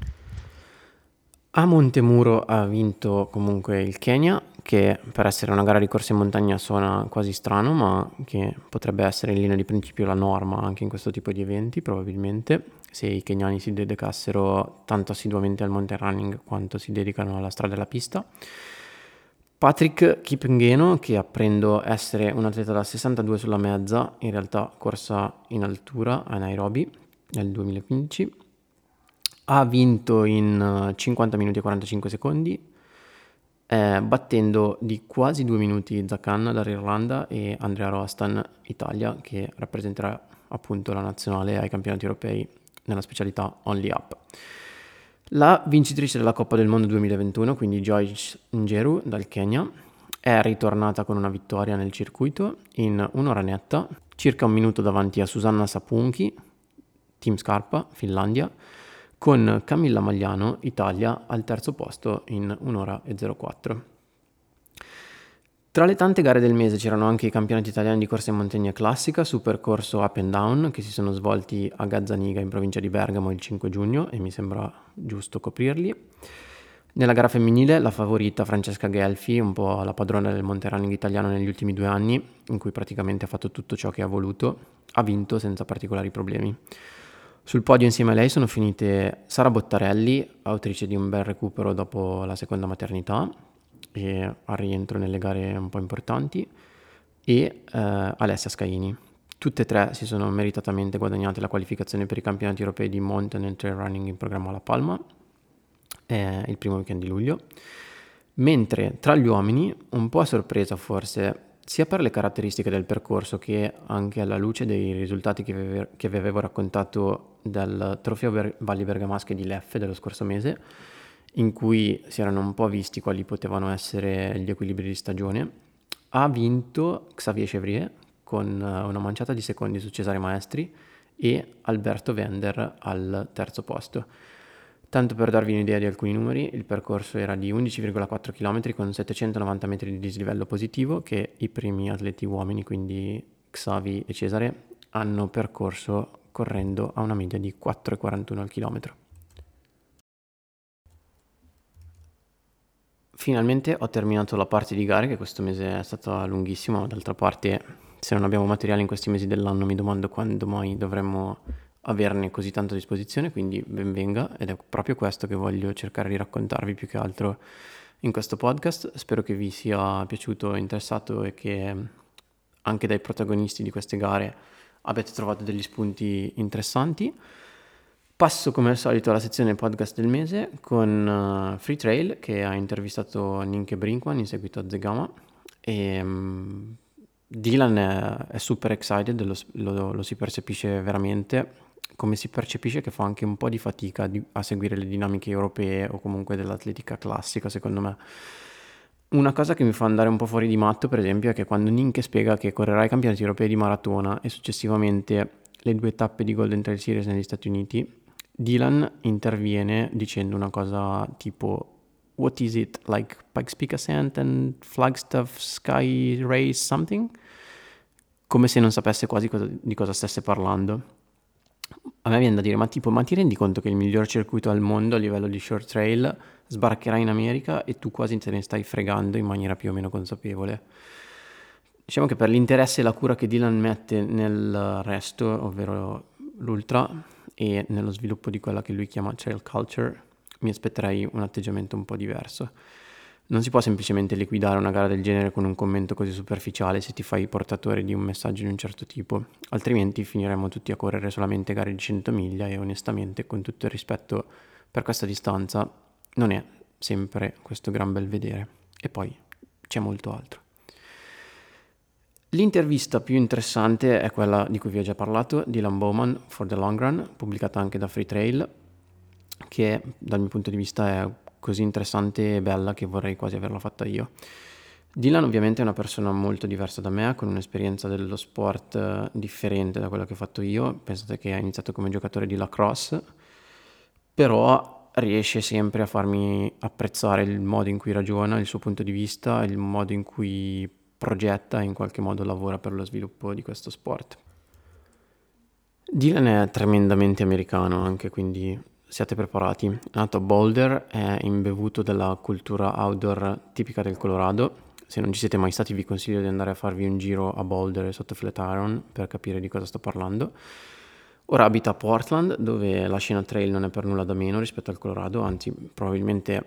A Montemuro ha vinto comunque il Kenya, che per essere una gara di corsa in montagna suona quasi strano, ma che potrebbe essere in linea di principio la norma anche in questo tipo di eventi, probabilmente, se i kenyani si dedicassero tanto assiduamente al mountain running quanto si dedicano alla strada e alla pista. Patrick Kipngeno, che apprendo essere un atleta da 62 sulla mezza, in realtà corsa in altura a Nairobi nel 2015, ha vinto in 50 eh, minuti e 45 secondi, eh, battendo di quasi due minuti Zakan dall'Irlanda e Andrea Rostan Italia, che rappresenterà appunto la nazionale ai campionati europei nella specialità Only Up. La vincitrice della Coppa del Mondo 2021, quindi Joyce Njeru dal Kenya, è ritornata con una vittoria nel circuito in un'ora netta, circa un minuto davanti a Susanna Sapunchi, Team Scarpa, Finlandia, con Camilla Magliano, Italia, al terzo posto in un'ora e 04. Tra le tante gare del mese c'erano anche i campionati italiani di corsa in montagna classica su percorso up and down che si sono svolti a Gazzaniga in provincia di Bergamo il 5 giugno e mi sembra giusto coprirli. Nella gara femminile la favorita Francesca Gelfi, un po' la padrona del running italiano negli ultimi due anni, in cui praticamente ha fatto tutto ciò che ha voluto, ha vinto senza particolari problemi. Sul podio insieme a lei sono finite Sara Bottarelli, autrice di un bel recupero dopo la seconda maternità, e al rientro nelle gare un po' importanti, e eh, Alessia Scaini. Tutte e tre si sono meritatamente guadagnate la qualificazione per i campionati europei di mountain and trail running in programma a La Palma, eh, il primo weekend di luglio. Mentre tra gli uomini, un po' a sorpresa forse, sia per le caratteristiche del percorso che anche alla luce dei risultati che vi avevo raccontato del trofeo Ver- Valli Bergamasche di Leffe dello scorso mese, in cui si erano un po' visti quali potevano essere gli equilibri di stagione, ha vinto Xavier Chevrier con eh, una manciata di secondi su Cesare Maestri e Alberto Vender al terzo posto. Tanto per darvi un'idea di alcuni numeri, il percorso era di 11,4 km con 790 metri di dislivello positivo che i primi atleti uomini, quindi Xavi e Cesare, hanno percorso correndo a una media di 4,41 al chilometro. Finalmente ho terminato la parte di gare che questo mese è stata lunghissima, d'altra parte se non abbiamo materiale in questi mesi dell'anno mi domando quando mai dovremmo averne così tanto a disposizione, quindi ben venga ed è proprio questo che voglio cercare di raccontarvi più che altro in questo podcast. Spero che vi sia piaciuto, interessato e che anche dai protagonisti di queste gare abbiate trovato degli spunti interessanti. Passo come al solito alla sezione podcast del mese con uh, Free Trail che ha intervistato Ninke Brinkman in seguito a Zegama e um, Dylan è, è, super excited, lo, lo, lo, si percepisce veramente, come si percepisce che fa anche un po' di fatica di, a seguire le dinamiche europee o comunque dell'atletica classica secondo me. Una cosa che mi fa andare un po' fuori di matto per esempio è che quando Ninke spiega che correrà i campionati europei di maratona e successivamente le due tappe di Golden Trail Series negli Stati Uniti Dylan interviene dicendo una cosa tipo What is it? Like Pikes Peak Ascent and Flagstaff Sky Race something? Come se non sapesse quasi cosa, di cosa stesse parlando. A me viene da dire, ma tipo, ma ti rendi conto che il miglior circuito al mondo a livello di short trail sbarcherà in America e tu quasi te ne stai fregando in maniera più o meno consapevole? Diciamo che per l'interesse e la cura che Dylan mette nel resto, ovvero l'ultra, e nello sviluppo di quella che lui chiama trail culture, mi aspetterei un atteggiamento un po' diverso. Non si può semplicemente liquidare una gara del genere con un commento così superficiale se ti fai portatore di un messaggio di un certo tipo, altrimenti finiremo tutti a correre solamente gare di 100 miglia e onestamente, con tutto il rispetto per questa distanza, non è sempre questo gran bel vedere. E poi c'è molto altro. L'intervista più interessante è quella di cui vi ho già parlato, di Dylan Bowman for the Long Run, pubblicata anche da Free Trail, che dal mio punto di vista è così interessante e bella che vorrei quasi averla fatta io. Dylan ovviamente è una persona molto diversa da me, con un'esperienza dello sport eh, differente da quella che ho fatto io. Pensate che ha iniziato come giocatore di lacrosse, però riesce sempre a farmi apprezzare il modo in cui ragiona, il suo punto di vista, il modo in cui progetta e in qualche modo lavora per lo sviluppo di questo sport. Dylan è tremendamente americano anche, quindi siate preparati. È nato a Boulder, è imbevuto della cultura outdoor tipica del Colorado. Se non ci siete mai stati vi consiglio di andare a farvi un giro a Boulder sotto Flatiron per capire di cosa sto parlando. Ora abita a Portland, dove la scena trail non è per nulla da meno rispetto al Colorado, anzi probabilmente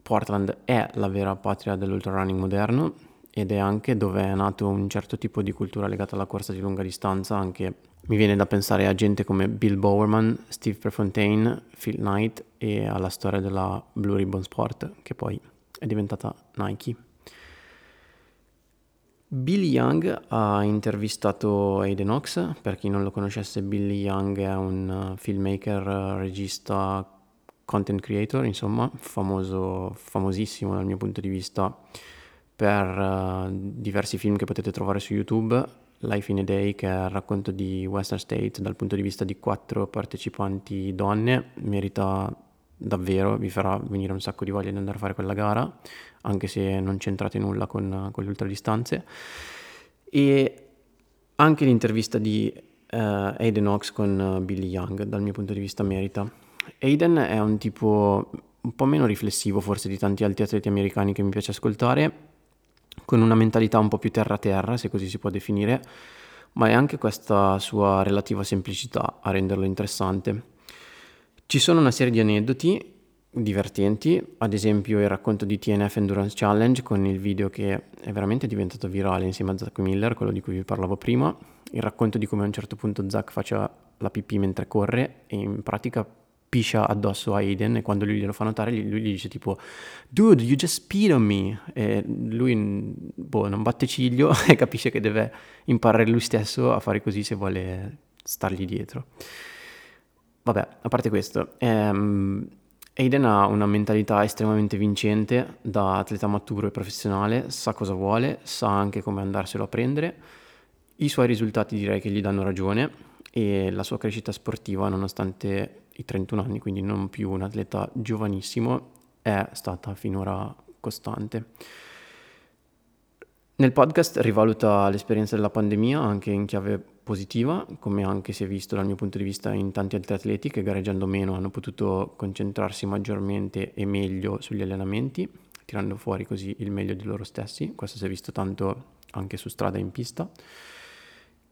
Portland è la vera patria dell'ultra running moderno, ed è anche dove è nato un certo tipo di cultura legata alla corsa di lunga distanza, anche mi viene da pensare a gente come Bill Bowerman, Steve Prefontaine, Phil Knight e alla storia della Blue Ribbon Sport, che poi è diventata Nike. Billy Young ha intervistato Aiden Ox, per chi non lo conoscesse Billy Young è un filmmaker, regista, content creator, insomma, famoso, famosissimo dal mio punto di vista per uh, diversi film che potete trovare su YouTube. Life in a Day, che è il racconto di Western State dal punto di vista di quattro partecipanti donne, merita davvero, vi farà venire un sacco di voglia di andare a fare quella gara, anche se non c'entrate nulla con, con le ultradistanze. E anche l'intervista di uh, Aiden Ox con uh, Billy Young, dal mio punto di vista, merita. Aiden è un tipo un po' meno riflessivo forse di tanti altri atleti americani che mi piace ascoltare, con una mentalità un po' più terra-terra, se così si può definire, ma è anche questa sua relativa semplicità a renderlo interessante. Ci sono una serie di aneddoti divertenti, ad esempio il racconto di TNF Endurance Challenge con il video che è veramente diventato virale insieme a Zach Miller, quello di cui vi parlavo prima, il racconto di come a un certo punto Zach faccia la pipì mentre corre e in pratica piscia addosso a Aiden e quando lui glielo fa notare lui gli dice tipo dude you just peed on me. E lui boh, non batte ciglio <laughs> e capisce che deve imparare lui stesso a fare così se vuole stargli dietro. Vabbè a parte questo ehm, Aiden ha una mentalità estremamente vincente da atleta maturo e professionale sa cosa vuole sa anche come andarselo a prendere. I suoi risultati direi che gli danno ragione e la sua crescita sportiva nonostante i 31 anni, quindi non più un atleta giovanissimo, è stata finora costante. Nel podcast rivaluta l'esperienza della pandemia anche in chiave positiva, come anche si è visto dal mio punto di vista in tanti altri atleti che gareggiando meno hanno potuto concentrarsi maggiormente e meglio sugli allenamenti, tirando fuori così il meglio di loro stessi. Questo si è visto tanto anche su strada e in pista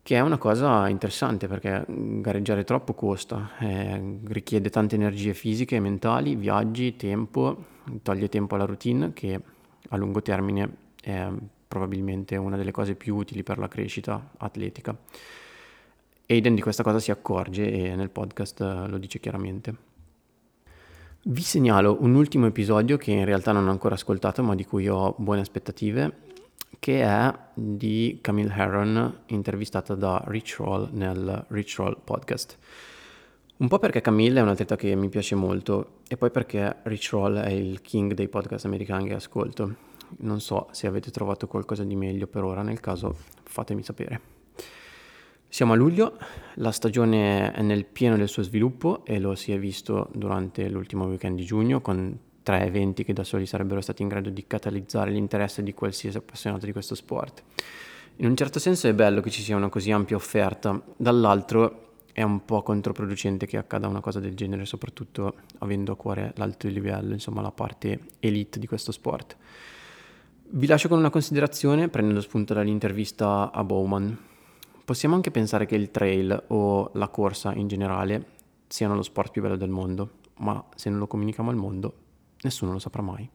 che è una cosa interessante perché gareggiare troppo costa, eh, richiede tante energie fisiche e mentali, viaggi, tempo, toglie tempo alla routine che a lungo termine è probabilmente una delle cose più utili per la crescita atletica. Aiden di questa cosa si accorge e nel podcast lo dice chiaramente. Vi segnalo un ultimo episodio che in realtà non ho ancora ascoltato ma di cui ho buone aspettative che è di Camille Herron intervistata da Rich Roll nel Rich Roll podcast. Un po' perché Camille è un'atleta che mi piace molto e poi perché Rich Roll è il king dei podcast americani che ascolto. Non so se avete trovato qualcosa di meglio per ora, nel caso fatemi sapere. Siamo a luglio, la stagione è nel pieno del suo sviluppo e lo si è visto durante l'ultimo weekend di giugno con tre eventi che da soli sarebbero stati in grado di catalizzare l'interesse di qualsiasi appassionato di questo sport. In un certo senso è bello che ci sia una così ampia offerta, dall'altro è un po' controproducente che accada una cosa del genere, soprattutto avendo a cuore l'alto livello, insomma la parte elite di questo sport. Vi lascio con una considerazione prendendo spunto dall'intervista a Bowman. Possiamo anche pensare che il trail o la corsa in generale siano lo sport più bello del mondo, ma se non lo comunichiamo al mondo, nessuno lo saprà mai.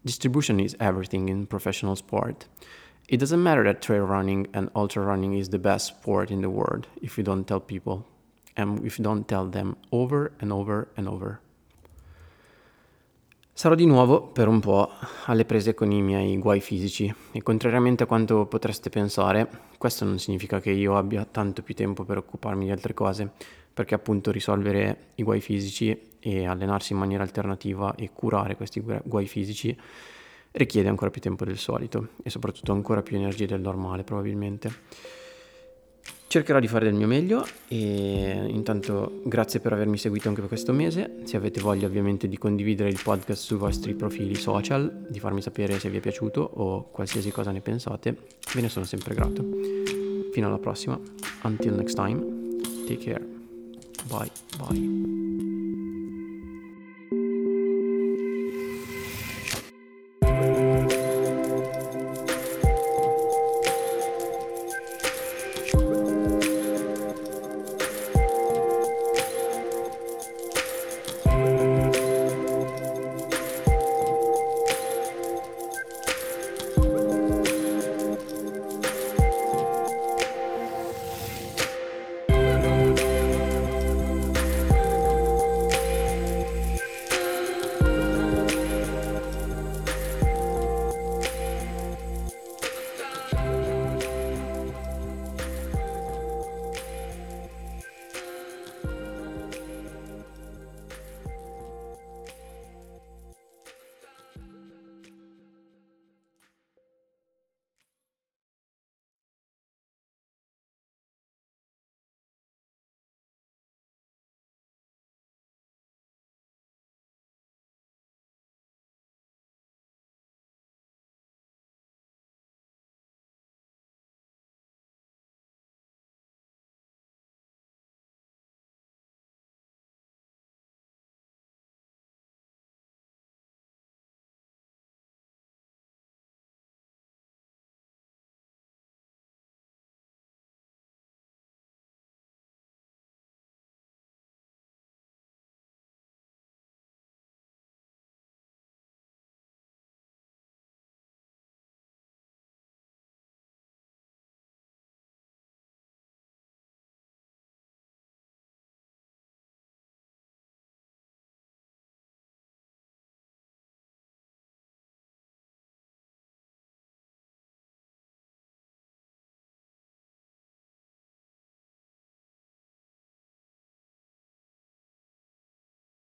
Distribution is everything in professional sport. It doesn't matter that trail running and ultra running is the best sport in the world if you don't tell people and if you don't tell them over and over and over. Sarò di nuovo per un po' alle prese con i miei guai fisici e contrariamente a quanto potreste pensare, questo non significa che io abbia tanto più tempo per occuparmi di altre cose, perché appunto risolvere i guai fisici e allenarsi in maniera alternativa e curare questi guai fisici richiede ancora più tempo del solito e soprattutto ancora più energie del normale probabilmente. Cercherò di fare del mio meglio e intanto grazie per avermi seguito anche per questo mese. Se avete voglia ovviamente di condividere il podcast sui vostri profili social, di farmi sapere se vi è piaciuto o qualsiasi cosa ne pensate, ve ne sono sempre grato. Fino alla prossima. Until next time, take care. Bye bye.